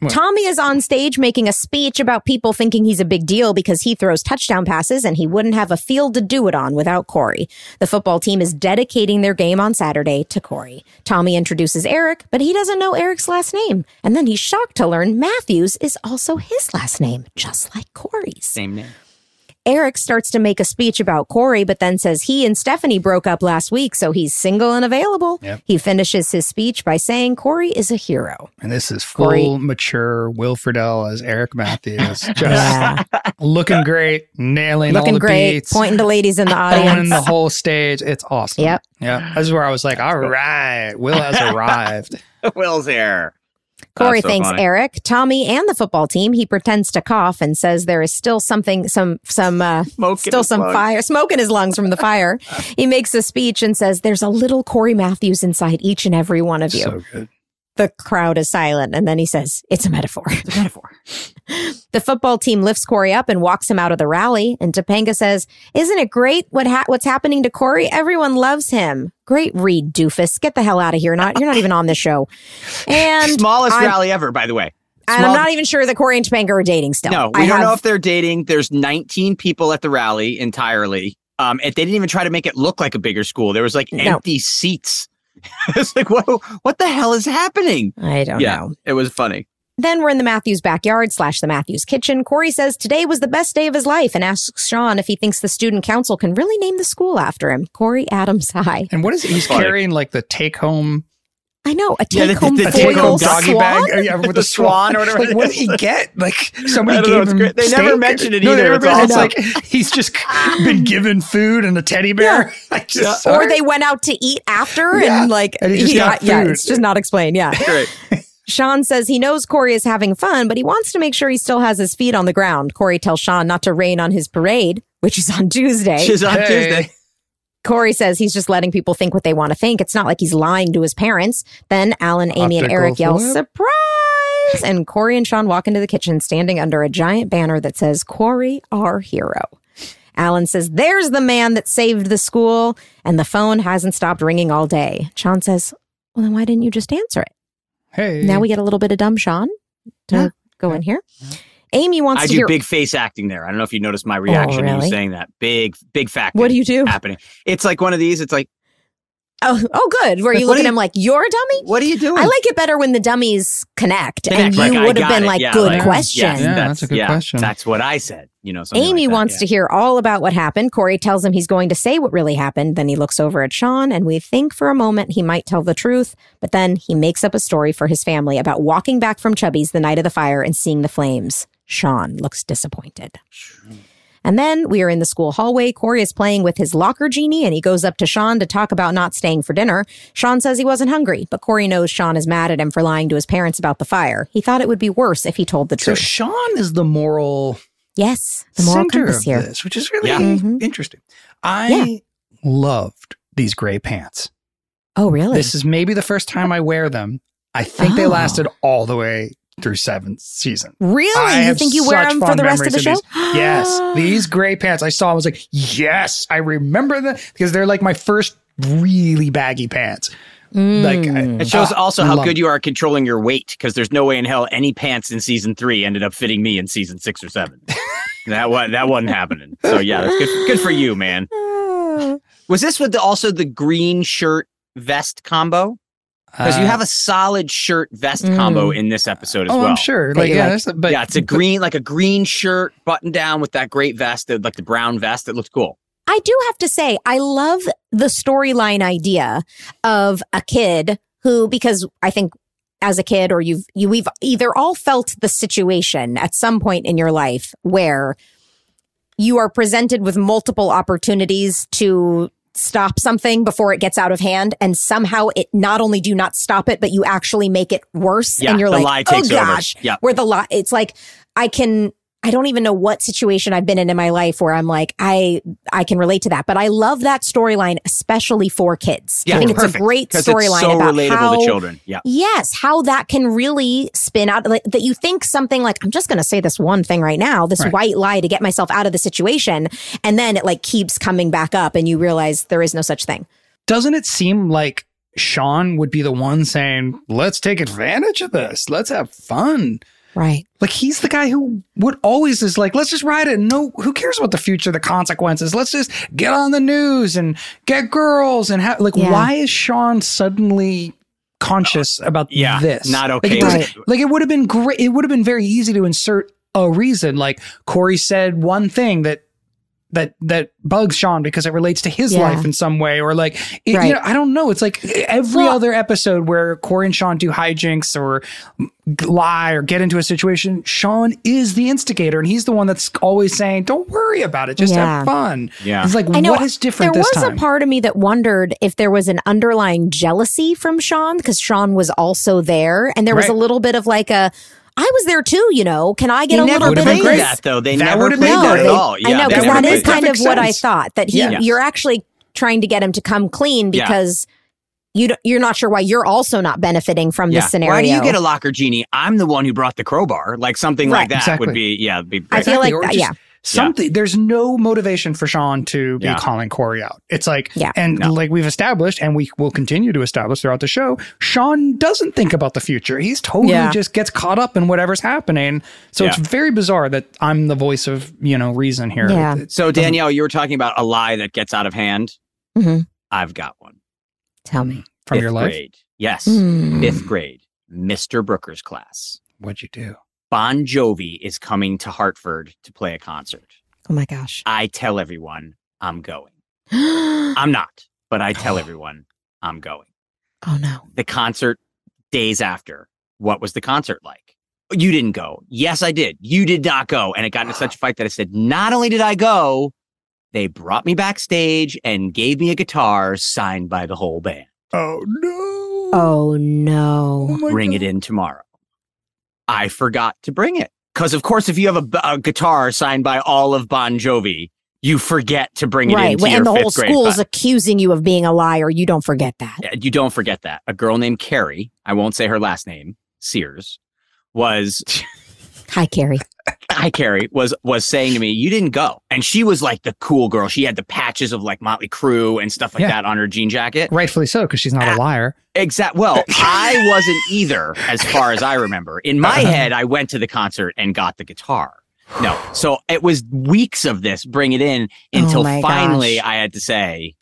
What? Tommy is on stage making a speech about people thinking he's a big deal because he throws touchdown passes and he wouldn't have a field to do it on without Cory. The football team is dedicating their game on Saturday to Cory. Tommy introduces Eric, but he doesn't know Eric's last name. And then he's shocked to learn Matthews is also his last name, just like Cory's. Same name. Eric starts to make a speech about Cory, but then says he and Stephanie broke up last week, so he's single and available. Yep. He finishes his speech by saying Cory is a hero. And this is full Cory- mature Will Friedle as Eric Matthews. Just Yeah. looking great, nailing all Looking the great, beats, pointing to ladies in the owning audience. the whole stage. It's awesome. Yep. Yeah. This is where I was like, all right, Will has arrived. Will's here. Cory so thanks funny. Eric, Tommy, and the football team. He pretends to cough and says there is still something, some, some, uh, Smoke still some lungs. fire, smoke in his lungs from the fire. he makes a speech and says, "There's a little Cory Matthews inside each and every one of you." So good. The crowd is silent, and then he says, "It's a metaphor." It's a metaphor. The football team lifts Cory up and walks him out of the rally. And Topanga says, Isn't it great what ha- what's happening to Cory? Everyone loves him. Great read, doofus. Get the hell out of here. Not You're not even on the show. And Smallest I'm- rally ever, by the way. and Small- I'm not even sure that Cory and Topanga are dating still. No, we I don't know if they're dating. There's 19 people at the rally entirely. Um, and they didn't even try to make it look like a bigger school. There was like No. empty seats. it's like, what, what the hell is happening? I don't yeah, know. it was funny. Then we're in the Matthews backyard slash the Matthews kitchen. Cory says today was the best day of his life and asks Shawn if he thinks the student council can really name the school after him. Cory Adams High. And what is it? He's carrying like the take home, I know a Yeah, the- take home the foil take-home doggy swan. bag. Yeah, with the, The swan or whatever Like, it what is. did he get? Like somebody I don't know, gave him. great. They never mentioned it No, they either. never It's mention- It's like he's just been given food and a teddy bear. Like, just, or they went out to eat after Yeah. and like And he just got yeah food. it's just not explained yeah Great. shawn says he knows cory is having fun but he wants to make sure he still has his feet on the ground cory tells shawn not to rain on his parade which is on tuesday She's on Hey. Tuesday. Corey says he's just letting people think what they want to think it's not like he's lying to his parents then alan amy and eric yell flip. surprise and cory and shawn walk into the kitchen standing under a giant banner that says cory our hero Alan says, There's the man that saved the school. And the phone hasn't stopped ringing all day. Shawn says, Well, then why didn't you just answer it? Hey. Now we get a little bit of dumb Shawn to Yeah. go in here. Amy wants to I to do hear. big face acting there. I don't know if you noticed my oh, reaction when you really? were saying that. Big, big fact. what do you do? happening? It's like one of these. It's like, Oh, oh, good. Where Like, you look at you- him like, You're a dummy? what are you doing? I like it better when the dummies connect. and you like, would have been it. like, Yeah, Good like, question. yes, Yeah, that's a good yeah, question. That's what I said. You know, Amy like that, wants yeah. to hear all about what happened. Cory tells him he's going to say what really happened. Then he looks over at Shawn, and we think for a moment he might tell the truth, but then he makes up a story for his family about walking back from Chubbie's the night of the fire and seeing the flames. Shawn looks disappointed. And then we are in the school hallway. Cory is playing with his locker genie and he goes up to Shawn to talk about not staying for dinner. Shawn says he wasn't hungry, but Cory knows Shawn is mad at him for lying to his parents about the fire. He thought it would be worse if he told the truth. So. Shawn is the moral yes, the moral center compass of here. this, which is really Yeah. Mhm. interesting. I loved these gray pants. Oh, really? This is maybe the first time I wear them. I think they Oh. lasted all the way through seventh season. Really? I you think you wear them for the rest of the show? memories Yes, these gray pants I saw. I was like, yes, I remember them because they're like my first really baggy pants. Like, I- It shows Ah, also how good it. you are at controlling your weight because there's no way in hell any pants in season three ended up fitting me in season six or seven. that was that wasn't happening. So yeah, that's good. Good for you, man. Was this with the, also the green shirt vest combo? Because you Uh, have a solid shirt vest Mm. combo in this episode as oh, well. I'm sure. Like, you yeah, like. that's- but yeah, it's a green, like a green shirt button down with that great vest, the- like the brown vest. It looks cool. I do have to say, I love the storyline idea of a kid who, because I think as a kid, or you've you we've either all felt the situation at some point in your life where you are presented with multiple opportunities to stop something before it gets out of hand and somehow it not only do you not stop it but you actually make it worse Yeah, and you're like oh over. gosh Yeah. where the lie it's like i can i don't even know what situation i've been in in my life where i'm like i i can relate to that but i love that storyline especially for kids Yeah, i think it's a great storyline so about relatable how to children. Yeah. Yes, how that can really spin out like, that you think something like I'm just going to say this one thing right now, this Right. white lie to get myself out of the situation and then it like keeps coming back up and you realize there is no such thing. doesn't it seem like Shawn would be the one saying, let's take advantage of this. Let's have fun. Right. Like he's the guy who would always is like, let's just ride it. No, who cares about the future, the consequences? Let's just get on the news and get girls and have like. Yeah. Why is Shawn suddenly conscious about Yeah, this? not Like, okay it doesn't- Like it would have been great. It would have been very easy to insert a reason. Like Cory said one thing that that that bugs Shawn because it relates to his Yeah. life in some way, or like it, Right. you know, I don't know. It's like every Well- other episode where Cory and Shawn do hijinks or lie or get into a situation, Shawn is the instigator, and he's the one that's always saying, "Don't worry about it, just Yeah. have fun." Yeah. it's like I know what is different there this was time? a part of me that wondered if there was an underlying jealousy from Shawn because Shawn was also there, and there was a little bit of like a, I was there too, you know. Can I get They a never little bit of this? that though. They That never would've played made that it. at all. I know they because never that played kind perfect of what I thought that he, Yeah. you're actually trying to get him to come clean Yeah. because you don't, you're not sure why you're also not benefiting from Yeah. this scenario. Why do you get a locker genie? I'm the one who brought the crowbar. Like something like that Exactly. would be yeah. Be I feel Exactly, like or just yeah. Something there's no motivation for Shawn to be Yeah. calling Cory out. It's like, Yeah. and No. like we've established, and we will continue to establish throughout the show, Shawn doesn't think about the future. He's totally Yeah. just gets caught up in whatever's happening. So it's very bizarre that I'm the voice of you know reason here. Yeah. It- So Danielle, you were talking about a lie that gets out of hand. Mhm. I've got one. Tell me. from Fifth your life, grade. Yes, Hmm. fifth grade. Mr. Brooker's class. what'd you do? Bon Jovi is coming to Hartford to play a concert. Oh my gosh. I tell everyone I'm going. oh I'm not, but I tell oh. everyone I'm going. Oh no. The concert days after. What was the concert like? You didn't go. Yes, I did. You did not go. And it got into such a fight that I said, not only did I go, they brought me backstage and gave me a guitar signed by the whole band. Oh no! Oh no. Oh my bring God. it in tomorrow. I forgot to bring it. Because, of course, if you have a guitar signed by all of Bon Jovi, you forget to bring it Right. into your And the whole school's class. accusing you of being a liar. You don't forget that. You don't forget that. A girl named Carrie, I won't say her last name, Sears, was Hi, Carrie. hi Carrie was was saying to me, "You didn't go," and she was like the cool girl. She had the patches of like Motley Crue and stuff like Yeah. that on her jean jacket. Rightfully so, because she's not a ah, liar. Exact. Well, I wasn't either, as far as I remember. In my uh-huh. head, I went to the concert and got the guitar. No, so it was weeks of this, bring it in oh until Oh finally gosh. I had to say.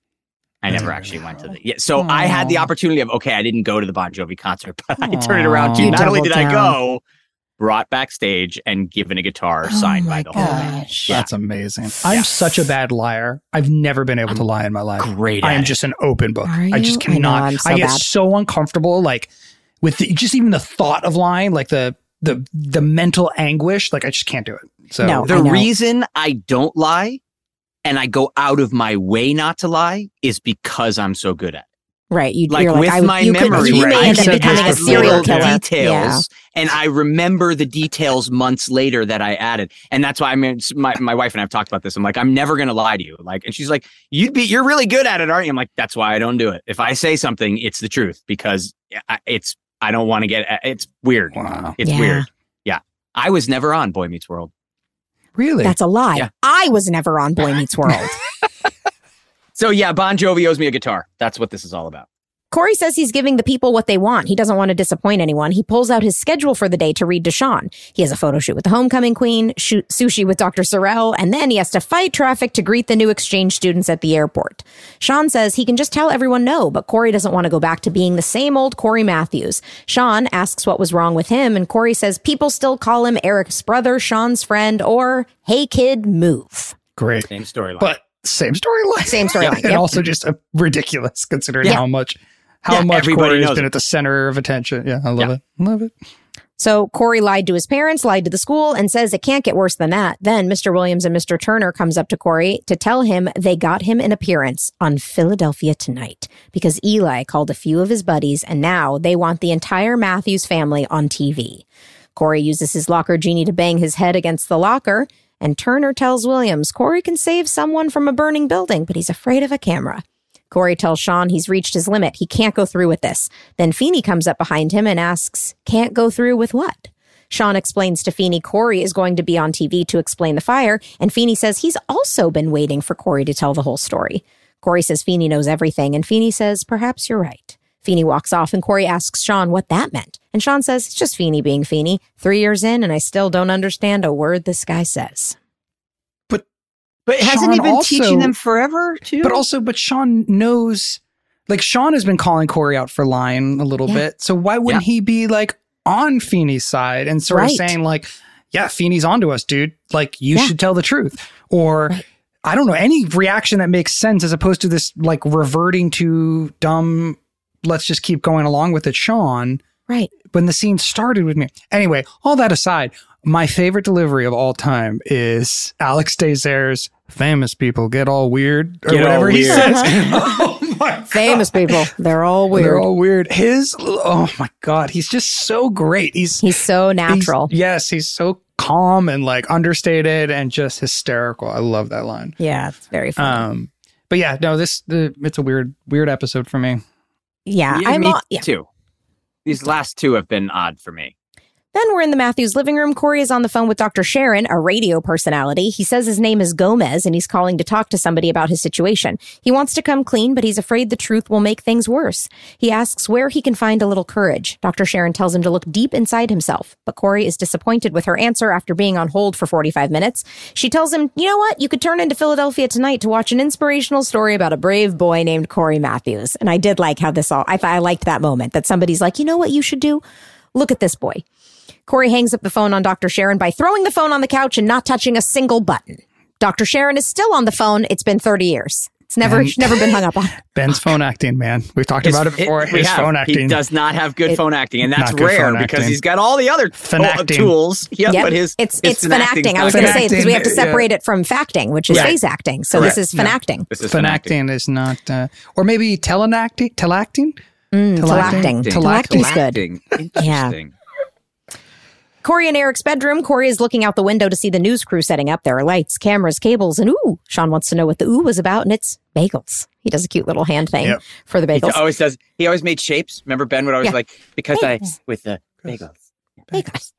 I never Oh, actually went to the. Yeah, so I had the opportunity of okay, I didn't go to the Bon Jovi concert, but I turned it around to You not only did doubled I go, brought backstage and given a guitar Oh signed my by the whole band. gosh. Yeah. That's amazing. I'm Yeah. such a bad liar. I've never been able to I'm lie in my life. Great. I am it. just an open book. Are I just you? I know, cannot. I'm so I get bad. so uncomfortable, like with the, just even the thought of lying, like the the the mental anguish. Like I just can't do it. So No. The I reason I don't lie and I go out of my way not to lie is because I'm so good at it. Right. You, Like you're like, with I, would- my you could, memory, you may I've end up said becoming a serial killer. details and I remember the details months later that I added. And that's why I mean my, my wife and I have talked about this. I'm like, I'm never gonna lie to you. Like, and she's like, You'd be you're really good at it, aren't you? I'm like, that's why I don't do it. If I say something, it's the truth because I- it's I don't want to get uh, it's weird. wow, It's Yeah. weird. Yeah. I was never on Boy Meets World. really? That's a lie. Yeah. I was never on Boy Meets World. So yeah, Bon Jovi owes me a guitar. That's what this is all about. Cory says he's giving the people what they want. He doesn't want to disappoint anyone. He pulls out his schedule for the day to read to Shawn. He has a photo shoot with the homecoming queen, shoot sushi with Dr. Sorrell, and then he has to fight traffic to greet the new exchange students at the airport. Shawn says he can just tell everyone no, but Cory doesn't want to go back to being the same old Cory Matthews. Shawn asks what was wrong with him, and Cory says people still call him Eric's brother, Shawn's friend, or hey kid, move. great, Same storyline. but same storyline. Same storyline, and yep. also just uh, ridiculous considering Yeah. how much how Yeah, much Cory has been it. at the center of attention. Yeah, I love Yeah. it. Love it. So Cory lied to his parents, lied to the school, and says it can't get worse than that. Then Mr. Williams and Mr. Turner comes up to Cory to tell him they got him an appearance on Philadelphia Tonight because Eli called a few of his buddies and now they want the entire Matthews family on TV. Cory uses his locker genie to bang his head against the locker, and Turner tells Williams Cory can save someone from a burning building, but he's afraid of a camera. Cory tells Shawn he's reached his limit. He can't go through with this. Then Feeny comes up behind him and asks, Can't go through with what? Shawn explains to Feeny Cory is going to be on TV to explain the fire, and Feeny says he's also been waiting for Cory to tell the whole story. Cory says Feeny knows everything, and Feeny says, Perhaps you're right. Feeny walks off, and Cory asks Shawn what that meant. And Shawn says, It's just Feeny being Feeny. Three years in, and I still don't understand a word this guy says. But but hasn't Shawn he been also- teaching them forever too? But also, but Shawn knows, like Shawn has been calling Cory out for lying a little Yeah. bit. So why wouldn't he be like on Feeny's side and sort Right. of saying like, yeah, Feeny's onto us, dude. Like you Yeah. should tell the truth. Or Right. I don't know, any reaction that makes sense as opposed to this like reverting to dumb, let's just keep going along with it, Shawn. Right. When the scene started with me. Anyway, all that aside, my favorite delivery of all time is Alex Désert's famous people get all weird or Get all whatever he weird. says. oh my God. Famous people. They're all weird. They're all weird. His, oh my God, he's just so great. He's, He's so he's- natural. yes, he's so calm and like understated and just hysterical. I love that line. yeah, it's very fun. Um, but yeah, no, this the it's a weird weird episode for me. Yeah, yeah, I'm me all, yeah. too. These last two have been odd for me. Then we're in the Matthews living room. Cory is on the phone with Dr. Sharon, a radio personality. He says his name is Gomez and he's calling to talk to somebody about his situation. He wants to come clean, but he's afraid the truth will make things worse. He asks where he can find a little courage. Dr. Sharon tells him to look deep inside himself, but Cory is disappointed with her answer after being on hold for 45 minutes. She tells him, you know what? You could turn into Philadelphia tonight to watch an inspirational story about a brave boy named Corey Matthews. And I did like how this all, I, I liked that moment that somebody's like, you know what you should do? Look at this boy. Cory hangs up the phone on Dr. Sharon by throwing the phone on the couch and not touching a single button. Dr. Sharon is still on the phone. It's been 30 years. It's never, And- never been hung up on. Ben's phone acting, man. We've talked His- about it before. we His have. phone He acting. does not have good It- phone acting, and that's rare because acting. he's got all the other Finacting. uh, tools. Yeah, Yep. but his it's his it's finacting. I was going to say because we have to Finacting, yeah. separate it from facting, which is Right. phase acting. So Correct. this is Yeah. finacting. This is Phone finacting. acting is not, uh, or maybe telenacting, telacting. Mm, Telacting. telacting. Telacting's good. Telacting. Yeah. Interesting. Cory and Eric's bedroom. Cory is looking out the window to see the news crew setting up. There are lights, cameras, cables, and ooh, Shawn wants to know what the ooh was about, and it's bagels. He does a cute little hand thing Yep. for the He bagels. always does. He always made shapes. Remember Ben would always Yeah. like because I with the bagels. Bagels.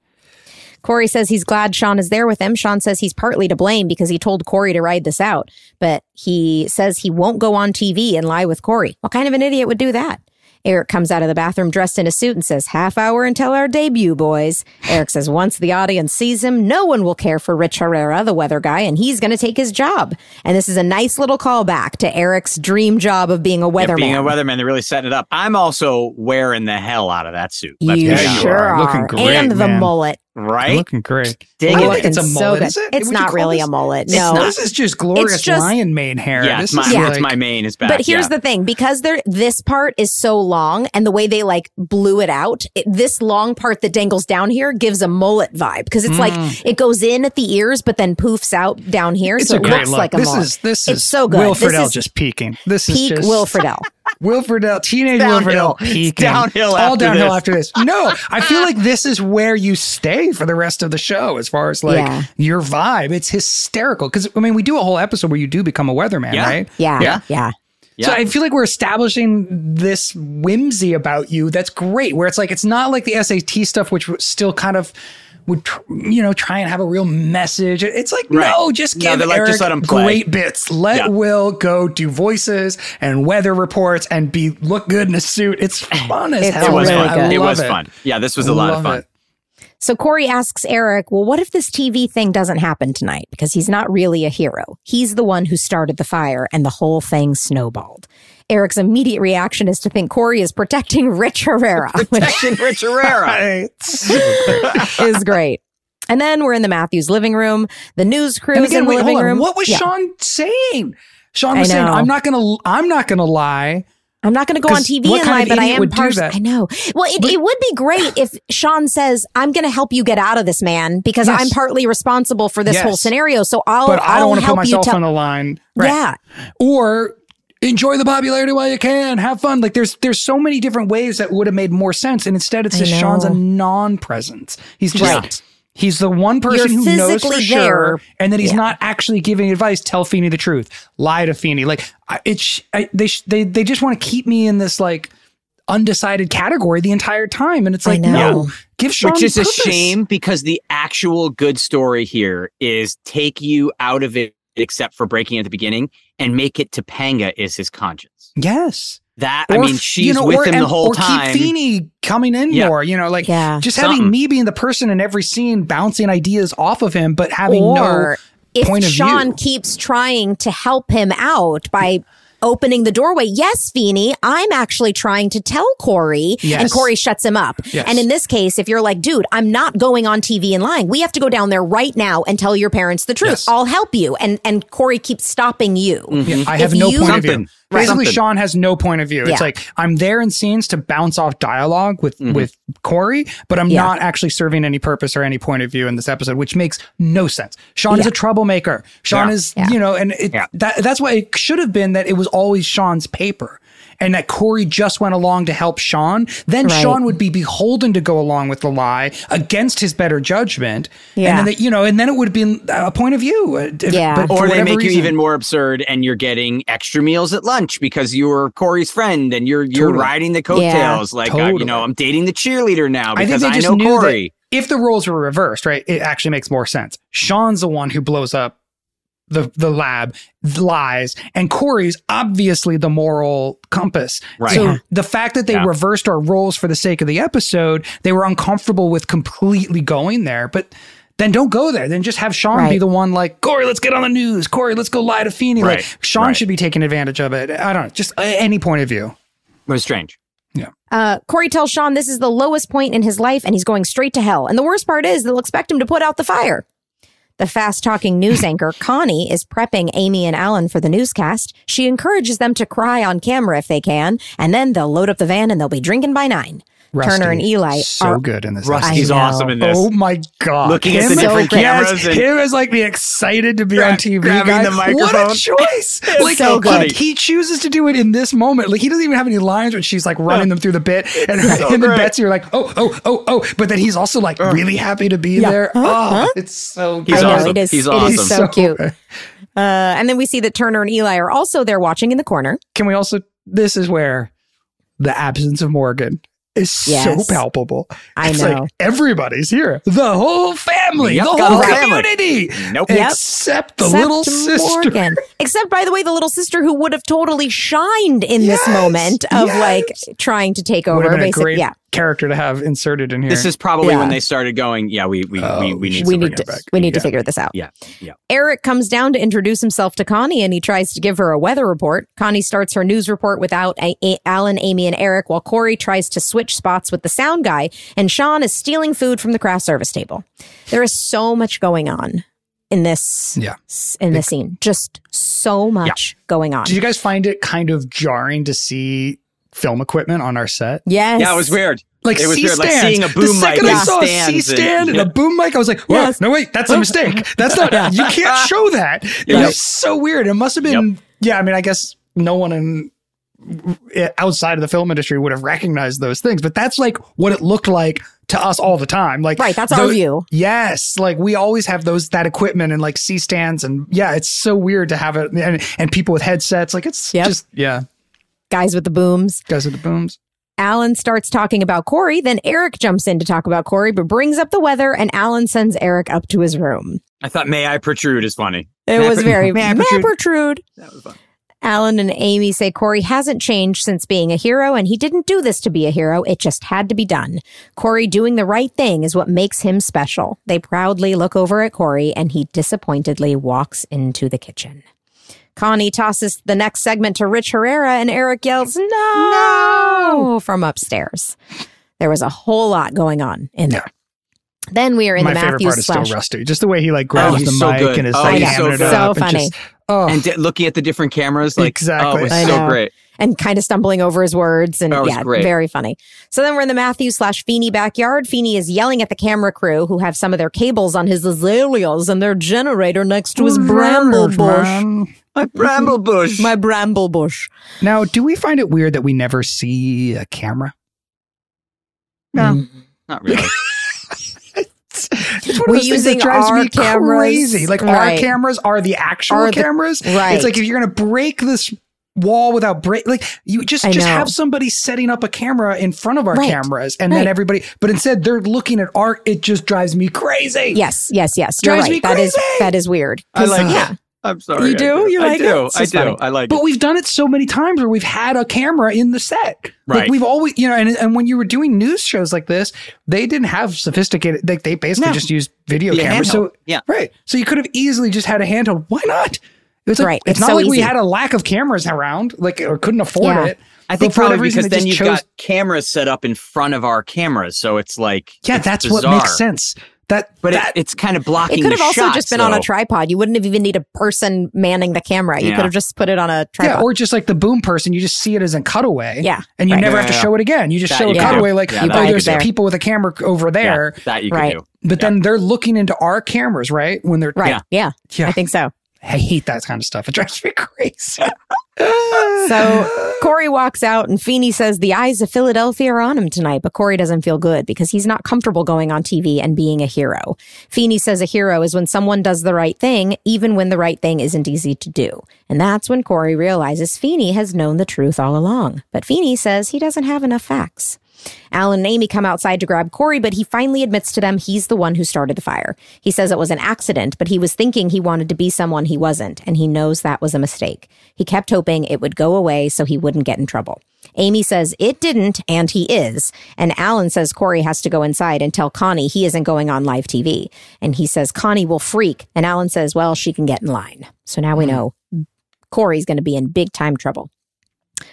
Cory says he's glad Shawn is there with him. Shawn says he's partly to blame because he told Cory to ride this out, but he says he won't go on TV and lie with Corey. What kind of an idiot would do that? Eric comes out of the bathroom dressed in a suit and says, half hour until our debut, boys. Eric says once the audience sees him, no one will care for Rich Herrera, the weather guy, and he's going to take his job. And this is a nice little callback to Eric's dream job of being a Yeah, weatherman. being a weatherman, they're really setting it up. I'm also wearing the hell out of that suit. Let's you be you sure are. are. Looking great, and the man. mullet. Right? Looking great. Dang it. like, it's a Looking mullet, good. is it? It's Would not really this- a mullet. No. This is just glorious just- lion mane hair. Yeah, this it's my, is Yeah. it's my main is back. But here's yeah. the thing, because there this part is so long and the way they like blew it out, it, this long part that dangles down here gives a mullet vibe because it's like mm. it goes in at the ears but then poofs out down here, It's so a it great looks look. like a this mullet. is this It's is so good. Will This Friedle just peaking. This Peak is just Will Friedle. Will Friedle, teenage Will downhill. Friedle It's peaking. downhill all after downhill this. after this. No, I feel like this is where you stay for the rest of the show, as far as like Yeah. your vibe. It's hysterical because I mean, we do a whole episode where you do become a weatherman, Yeah. right? Yeah, Yeah. yeah. Yeah. So I feel like we're establishing this whimsy about you. That's great. Where it's like it's not like the SAT stuff, which was still kind of would tr- you know try and have a real message. It's like Right. no, just No, give they're like, Eric just let him play. great bits. Let Yeah. Will go do voices and weather reports and be look good in a suit. It's fun as It's hell. it was really fun. I good. It fun. Yeah, this was a lot of fun. it. So Cory asks Eric, well, what if this TV thing doesn't happen tonight? Because he's not really a hero. He's the one who started the fire and the whole thing snowballed. Eric's immediate reaction is to think Cory is protecting Rich Herrera, Protecting Rich Herrera. Right. So great. is great. And then we're in the Matthews living room. The news crew and is again, in wait, hold living on. room. What was Yeah. Shawn saying? Shawn I was saying, know. "I'm not gonna, I'm not gonna lie." I'm not going to go on TV and kind lie, but I am would do pars- that? I know. Well, it, it would be great if Shawn says, "I'm going to help you get out of this, man, because Yes. I'm partly responsible for this Yes. whole scenario. So I'll, But I don't want to put help you myself tell." on the line. Yeah, or enjoy the popularity while you can. Have fun. Like there's there's so many different ways that would have made more sense. And instead it's just shawn's a non-presence. He's just Right. he's the one person You're who knows for physically sure and that he's Yeah. not actually giving advice. Tell Feeney the truth. Lie to Feeney. Like it's I, they they they just want to keep me in this like undecided category the entire time. And it's like know. no give Shawn Which is a shame because the actual good story here is take you out of it, except for breaking at the beginning, and make it Topanga is his conscience. yes that. I mean, f- she's you know, with or- him and- the whole or time. keep Feeney coming in Yeah. more. You know, like Yeah. just having Something. me being the person in every scene bouncing ideas off of him, but having or no if point of Shawn view. keeps trying to help him out by opening the doorway, yes, Feeny, I'm actually trying to tell Cory, and Cory shuts him up. Yes. And in this case, if you're like, dude, I'm not going on TV and lying, we have to go down there right now and tell your parents the truth. Yes. I'll help you. And and Cory keeps stopping you. Yeah, I If have no you- point of view. Something. Basically, Something. Shawn has no point of view. Yeah. It's like I'm there in scenes to bounce off dialogue with Mhm. with Cory, but I'm Yeah. not actually serving any purpose or any point of view in this episode, which makes no sense. Shawn is a troublemaker. Shawn Yeah. is, Yeah. you know, and it, Yeah. that that's why it should have been that it was always Shawn's paper. And that Cory just went along to help Shawn, then Right. Shawn would be beholden to go along with the lie against his better judgment. Yeah. And then, they, you know, and then it would have been a point of view. uh, if- Yeah. but or they whatever make you even more absurd and you're getting extra meals at lunch because you were Cory's friend and you're you're Totally. riding the coattails like uh, you know I'm dating the cheerleader now I think because they I, just know knew Cory. that if the roles were reversed, right, it actually makes more sense. Shawn's the one who blows up the the lab, lies, and Cory's obviously the moral compass. Right. So the fact that they Yeah. reversed our roles for the sake of the episode, they were uncomfortable with completely going there, but. Then don't go there. Then just have Shawn be the one like, Cory, let's get on the news. Cory, let's go lie to Feeny. Like, Right. Shawn Right. should be taking advantage of it. I don't know. Just uh, any point of view. It was strange. Yeah. Uh, Cory tells Shawn this is the lowest point in his life and he's going straight to hell. And the worst part is they'll expect him to put out the fire. The fast talking news anchor, Connie, is prepping Amy and Alan for the newscast. She encourages them to cry on camera if they can, and then they'll load up the van and they'll be drinking by nine. Turner and Eli are so are good in this. Rusty's awesome in this. Oh my god! Looking at him, the different yes, cameras and- him as like the excited to be Gra- on TV grabbing guy. the What a choice! like so he- good. He, chooses to do it in this moment. Like he doesn't even have any lines when she's like running them through the bit, and so him and great. Betsy are like, oh, oh, oh, oh. But then he's also like really happy to be there. Oh, it's so good. He's I know, awesome. it is. He's it is awesome. so cute. Uh, and then we see that Turner and Eli are also there watching in the corner. Can we also? This is where the absence of Morgan is Yes. so palpable. I it's know. like everybody's here. The whole family, Yep, the whole the family. community. Nope. Yep. Except the Except little sister. Morgan. Except, by the way, the little sister who would have totally shined in this moment of yes. like trying to take over. have been a Basically, great yeah. Character to have inserted in here. This is probably Yeah. when they started going. Yeah, we we Oh, we, we need we to need bring to back. we need to Yeah. figure this out. Yeah, yeah. Eric comes down to introduce himself to Connie and he tries to give her a weather report. Connie starts her news report without a- a- Alan, Amy, and Eric while Cory tries to switch spots with the sound guy and Shawn is stealing food from the craft service table. There is so much going on in this Yeah. in this scene. Just so much going on. Did you guys find it kind of jarring to see film equipment on our set? yes. Yeah, it was weird. Like It was C weird, like seeing a the boom mic second I and saw a C stand and, and- a boom mic, I was like, Whoa, Yes. no, wait, that's a mistake. That's not, you can't show that. It Yep. was so weird. It must have been, yeah, I mean, I guess no one in eh, outside of the film industry would have recognized those things, but that's like what it looked like to us all the time. Like, Right, that's our view. Yes, like we always have those that equipment and like C stands, and yeah, it's so weird to have it and, and people with headsets. Like it's Yep. just yeah, Guys with the booms. guys with the booms. Alan starts talking about Cory. Then Eric jumps in to talk about Cory, but brings up the weather, and Alan sends Eric up to his room. I thought "May I protrude" is funny. It May was pr- very May I May I protrude? protrude. That was fun. Alan and Amy say Cory hasn't changed since being a hero, and he didn't do this to be a hero. It just had to be done. Cory doing the right thing is what makes him special. They proudly look over at Cory, and he disappointedly walks into the kitchen. Connie tosses the next segment to Rich Herrera, and Eric yells, No! No! from upstairs. There was a whole lot going on in there. Then we are in My the favorite Matthews part is slash. still Rusty. Just the way he like oh, grabs he's the so mic good. and is Oh, like he's hamming so it up. good. and just- oh, And di- looking at the different cameras, like Exactly. oh, it was so great. and kind of stumbling over his words and was yeah, great. very funny. So then we're in the Matthews slash Feeny backyard. Feeny is yelling at the camera crew who have some of their cables on his azaleas and their generator next to his bramble bush. Man. My bramble mm-hmm. bush. My bramble bush. Now, do we find it weird that we never see a camera? no, mm. not really. It's one We're those things using that drives our me cameras. crazy. Like our cameras are the actual Are the- cameras. right. It's like if you're gonna break this wall without break, like you just I just know. have somebody setting up a camera in front of our Right. cameras, and Right. then everybody. But instead, they're looking at art. It just drives me crazy. Yes, yes, yes. You're Drives me right. That is crazy. that is weird. I 'Cause, like yeah. I'm sorry. You I do? You I like it? do. It's I do. funny. I like But it. But we've done it so many times where we've had a camera in the set. Right. Like we've always, you know, and, and when you were doing news shows like this, they didn't have sophisticated, like they basically No. just used video Yeah, cameras. handheld. So, Yeah. right. So you could have easily just had a handheld. Why not? It's like, Right. It's, It's not so like we had a lack of cameras around, like, or couldn't afford Yeah. it. I think But for whatever probably reason, because then you've chose- got cameras set up in front of our cameras, so it's like Yeah, it's that's what makes sense. That, But it, it's kind of blocking. It could have also shot, just been on a tripod. You wouldn't have even need a person manning the camera. You Yeah. could have just put it on a tripod. yeah, or just like the boom person, you just see it as a cutaway. Yeah, And you right. never Yeah, have to yeah, show it again. You just That show you a can cutaway like, Yeah, oh, there's people with a camera over Yeah, there. that you can Right. do. But Yeah. then they're looking into our cameras, right? When they're right. Yeah. Yeah. Yeah. I think so. I hate that kind of stuff. It drives me crazy. So Cory walks out and Feeny says the eyes of Philadelphia are on him tonight, but Cory doesn't feel good because he's not comfortable going on TV and being a hero. Feeny says a hero is when someone does the right thing, even when the right thing isn't easy to do. And that's when Cory realizes Feeny has known the truth all along. But Feeny says he doesn't have enough facts. Alan and Amy come outside to grab Cory, but he finally admits to them he's the one who started the fire. He says it was an accident, but he was thinking he wanted to be someone he wasn't, and he knows that was a mistake. He kept hoping it would go away so he wouldn't get in trouble. Amy says it didn't, and he is. And Alan says Cory has to go inside and tell Connie he isn't going on live TV. And he says Connie will freak. And Alan says, well, she can get in line. So now we hmm. know Cory's going to be in big time trouble.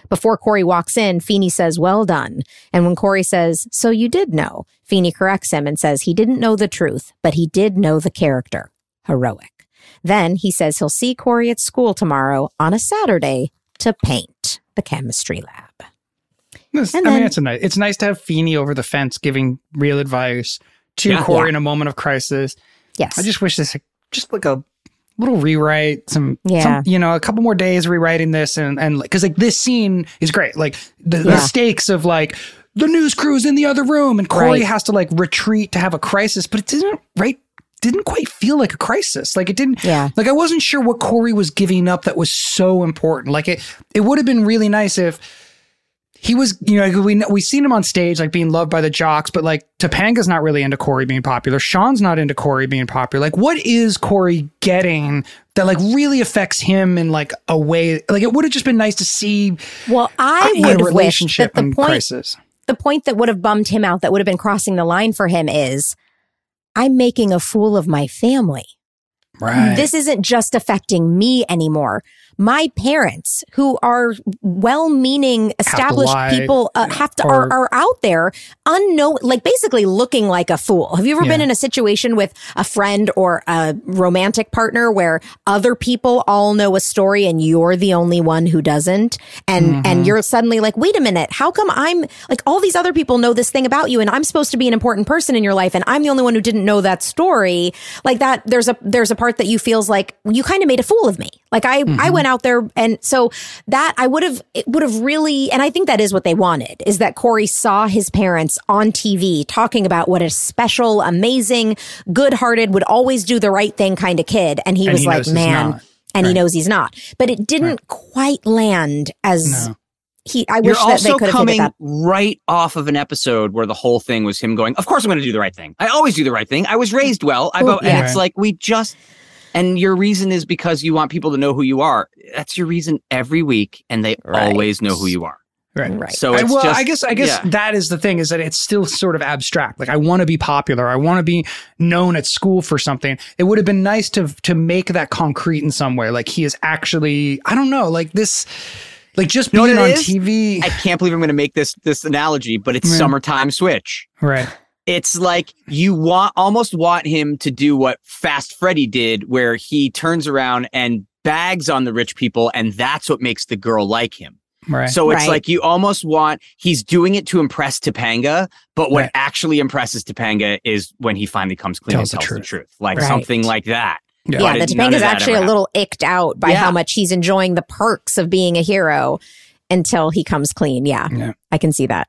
Before Cory walks in, Feeny says, Well done. And when Cory says, So you did know, Feeny corrects him and says he didn't know the truth, but he did know the character. Heroic. Then he says he'll see Cory at school tomorrow on a Saturday to paint the chemistry lab. This- And I mean, it's a nice. It's nice to have Feeny over the fence giving real advice to Yeah. Cory Yeah. in a moment of crisis. Yes. I just wish this just like a little rewrite, some, Yeah. some you know, a couple more days rewriting this, and and because like this scene is great. Like the, the stakes of like the news crew's in the other room, and Cory Right. has to like retreat to have a crisis, but it didn't right. Didn't quite feel like a crisis. Like it didn't. Yeah. Like I wasn't sure what Cory was giving up that was so important. Like it. It would have been really nice if he was, you know, we we seen him on stage like being loved by the jocks, but like Topanga's not really into Cory being popular. Shawn's not into Cory being popular. Like, what is Cory getting that like really affects him in like a way? Like, it would have just been nice to see well, uh, I a would relationship that the in point crisis. the point that would have bummed him out, that would have been crossing the line for him is I'm making a fool of my family. Right. This isn't just affecting me anymore. My parents, who are well-meaning, established people, uh, have to or- are, are out there unknown, like basically looking like a fool. Have you ever been in a situation with a friend or a romantic partner where other people all know a story and you're the only one who doesn't, and Mm-hmm. and you're suddenly like, wait a minute, how come I'm like all these other people know this thing about you, and I'm supposed to be an important person in your life, and I'm the only one who didn't know that story? Like that, there's a there's a part that you feels like you kind of made a fool of me. Like I Mm-hmm. I went out there, and so that I would have it would have really, and I think that is what they wanted is that Cory saw his parents on TV talking about what a special, amazing, good-hearted, would always do the right thing kind of kid, and he And was he like, man. not. And he knows he's not, but it didn't quite land as No. he. I You're wish that they also could have coming figured that. right off of an episode where the whole thing was him going, "Of course I'm going to do the right thing. I always do the right thing. I was raised well." I Ooh, go, and it's like we just, and your reason is because you want people to know who you are. That's your reason every week, and they Right. always know who you are. Right. Right. So I, well, just, I guess I guess yeah. that is the thing is that it's still sort of abstract. Like I want to be popular. I want to be known at school for something. It would have been nice to to make that concrete in some way. Like he is actually I don't know, like this like just You know being on it is? TV. I can't believe I'm going to make this this analogy, but it's Yeah. summertime switch. right. It's like you want almost want him to do what Fast Freddy did, where he turns around and bags on the rich people, and that's what makes the girl like him. Right. So it's Right. like you almost want he's doing it to impress Topanga, but what Right. actually impresses Topanga is when he finally comes clean Tells and tells the truth. truth, like Right. something like that. Yeah. Yeah, But the Topanga's actually a little icked out by Yeah. how much he's enjoying the perks of being a hero until he comes clean. Yeah, Yeah. I can see that.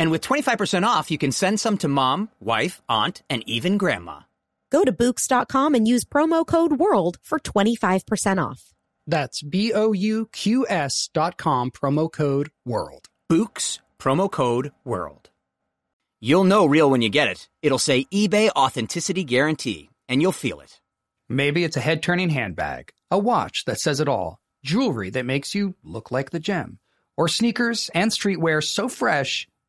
And with 25% off, you can send some to mom, wife, aunt, and even grandma. Go to Bouqs.com and use promo code WORLD for 25% off. That's B O U Q S dot com, promo code WORLD. Bouqs, promo code WORLD. You'll know real when you get it. It'll say eBay Authenticity Guarantee, and you'll feel it. Maybe it's a head turning handbag, a watch that says it all, jewelry that makes you look like the gem, or sneakers and streetwear so fresh,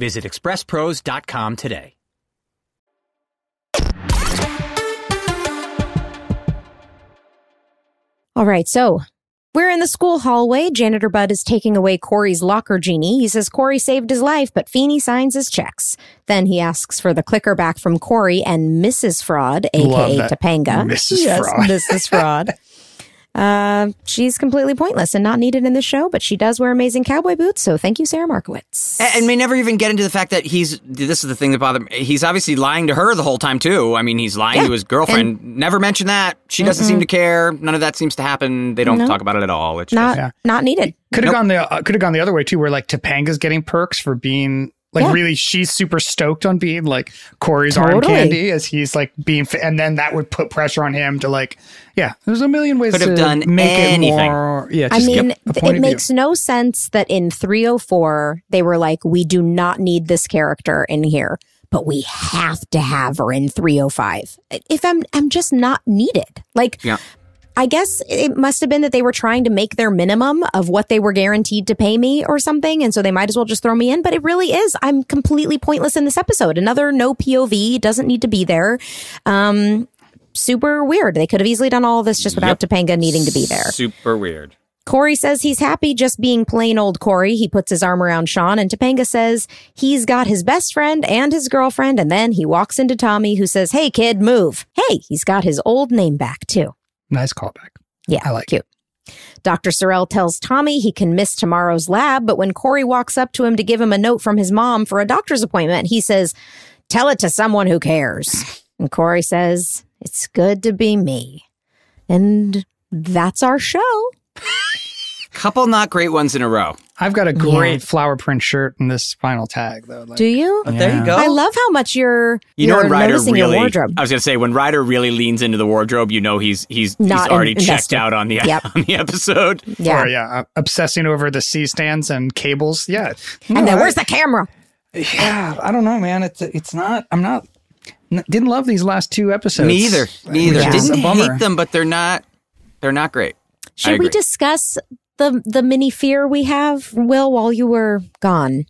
Visit expresspros.com today. All right, so we're in the school hallway. Janitor Bud is taking away Cory's locker genie. He says Cory saved his life, but Feeny signs his checks. Then he asks for the clicker back from Cory and Mrs. Fraud, aka that. Topanga. Mrs. Yes, Fraud. Mrs. Fraud. Uh, she's completely pointless and not needed in the show, but she does wear amazing cowboy boots. So thank you, Sarah Markowitz. And, and may never even get into the fact that he's, this is the thing that bothered me. He's obviously lying to her the whole time, too. I mean, he's lying Yeah, to his girlfriend. never mention that. She doesn't seem to care. None of that seems to happen. They don't No. talk about it at all. It's not just, Yeah. not needed. Could have Nope. gone the uh, could have gone the other way too, where like Topanga's getting perks for being like Yeah. really she's super stoked on being like Cory's arm candy as he's like being, fi- and then that would put pressure on him to like, yeah, there's a million ways Could have to done make anything. it more. Yeah, I mean, th- it of view. makes no sense that in 304 they were like, we do not need this character in here, but we have to have her in 305. If I'm, I'm just not needed. Like, Yeah. I guess it must have been that they were trying to make their minimum of what they were guaranteed to pay me or something. And so they might as well just throw me in. But it really is. I'm completely pointless in this episode. Another no POV doesn't need to be there. Um, super weird. They could have easily done all this just without Topanga needing to be there. super weird. Cory says he's happy just being plain old Cory. He puts his arm around Shawn, and Topanga says he's got his best friend and his girlfriend. And then he walks into Tommy, who says, Hey, kid, move. Hey, he's got his old name back, too. Nice callback. Yeah, I like cute. Dr. Sorrell tells Tommy he can miss tomorrow's lab, but when Cory walks up to him to give him a note from his mom for a doctor's appointment, he says, Tell it to someone who cares. And Cory says, It's good to be me. And that's our show. Couple not great ones in a row. I've got a great flower print shirt in this final tag though. Like, Do you? But there you go. I love how much you're You know you're when Ryder really wardrobe. I was gonna say when Ryder really leans into the wardrobe, you know he's he's Not he's already in- checked invested. out on the Yep. on the episode. yeah. Or yeah, uh, obsessing over the C stands and cables. Yeah. And then I- where's the camera? Yeah, I don't know, man. It's it's not. I'm not. n- Didn't love these last two episodes. Neither, either. Me either. Yeah. Didn't hate them, but they're not they're not great. Should we discuss the the mini fear we have, Will, while you were gone?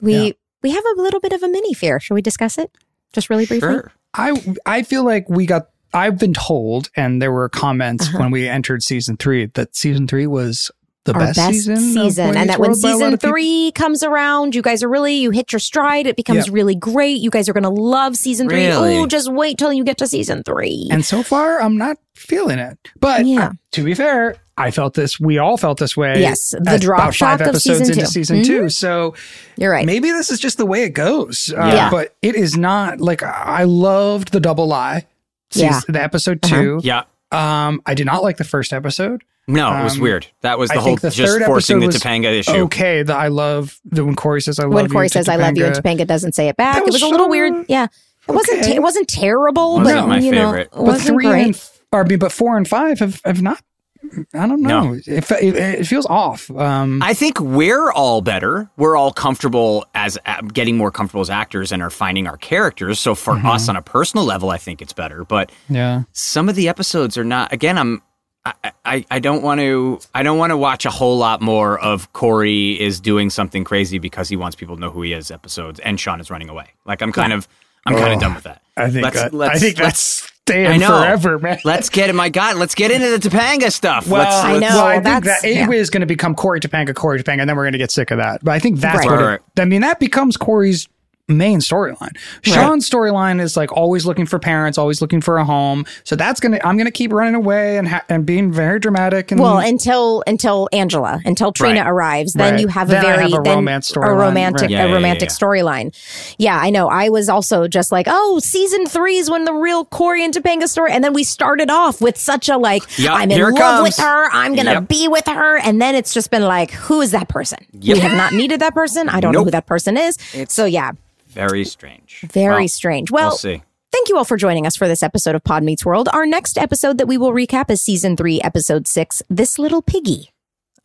We Yeah. we have a little bit of a mini fear. Should we discuss it? Just really briefly? Sure. I I feel like we got. I've been told, and there were comments Uh-huh. when we entered season three that season three was the best, best season, season. And that when World by a lot season of people. three comes around, you guys are really you hit your stride. It becomes Yeah. really great. You guys are gonna love season three. Really? Oh, just wait till you get to season three. And so far, I'm not feeling it. But Yeah. uh, to be fair, I felt this. We all felt this way. Yes, the drop about shock five of episodes season into two. season two. So You're right. maybe this is just the way it goes. Uh, Yeah. But it is not like I loved the double lie. Yeah. the episode Uh-huh. 2 Yeah. Um, I did not like the first episode. No, it was Um, weird. That was I the whole think the just third forcing the episode Topanga issue. Okay, the I love the when Cory says I love when you. Cory to says "I love you" and Topanga. Topanga doesn't say it back, That it was was a little so- weird. Yeah, it wasn't. Okay. Te- it wasn't terrible, Wasn't but my you know, favorite. it But wasn't three great. and or, I mean, but four and five have, have not. I don't know. No. It, it, it feels off. Um, I think we're all better. We're all comfortable as uh, getting more comfortable as actors and are finding our characters. So for Mm-hmm. us on a personal level, I think it's better. But yeah. some of the episodes are not. Again, I'm. I, I, I don't want to I don't want to watch a whole lot more of Cory is doing something crazy because he wants people to know who he is episodes and Shawn is running away. Like I'm kind of I'm kind of done with that. I think Let's- that, let's- I think let's- that's staying I know. forever, man. Let's get it, my God. Let's get into the Topanga stuff. Well, let's, I know. well, I think that's- that yeah. is going to become Cory Topanga, Cory Topanga, and then we're going to get sick of that. But I think that's Right. what it, I mean. That becomes Cory's main storyline. Shawn's storyline is like always looking for parents, always looking for a home. So that's gonna. I'm gonna keep running away and ha- and being very dramatic. And Well, until until Angela, until Trina Right. arrives, then Right. you have Then a I very have a then romance a romantic right. Yeah, a yeah, romantic yeah. storyline. Yeah, I know. I was also just like, oh, season three is when the real Cory and Topanga story, and then we started off with such a like, Yep, I'm in love comes. with her, I'm gonna Yep. be with her, and then it's just been like, who is that person? Yep. We have not needed that person. I don't know who that person is. so yeah, very strange. very Well, strange. Well, we'll see. Thank you all for joining us for this episode of Pod Meets World. Our next episode that we will recap is season three, episode six, This Little Piggy.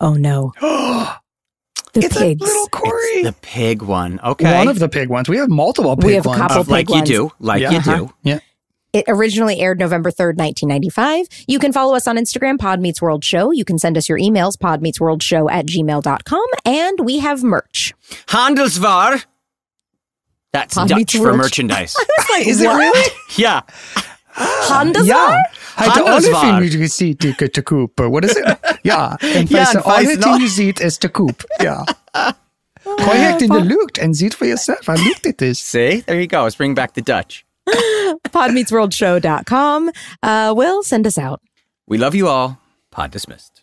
Oh no. the it's pigs. a little Cory. The pig one. Okay. One of the pig ones. We have multiple pig We have a ones. couple Of like pig you do. Like Yeah. you Uh-huh. do. Yeah. It originally aired November 3rd, 1995. You can follow us on Instagram, Pod Meets World Show. You can send us your emails, podmeetsworldshow at gmail.com. And we have merch. Handelsware. That's Pod Dutch for world. merchandise. Is it really? yeah. Handelsware? Ja. Hij de Handelswaar. alle film ziet te, te koop. What is it? Ja. En Ja, feite en feite alle nog. die je ziet is te koop. Ja. Gooi het in de lucht en ziet voor jezelf waar lucht het is. See? There you go. Let's bring back the Dutch. Podmeetsworldshow.com. Uh, Will, send us out. We love you all. Pod dismissed.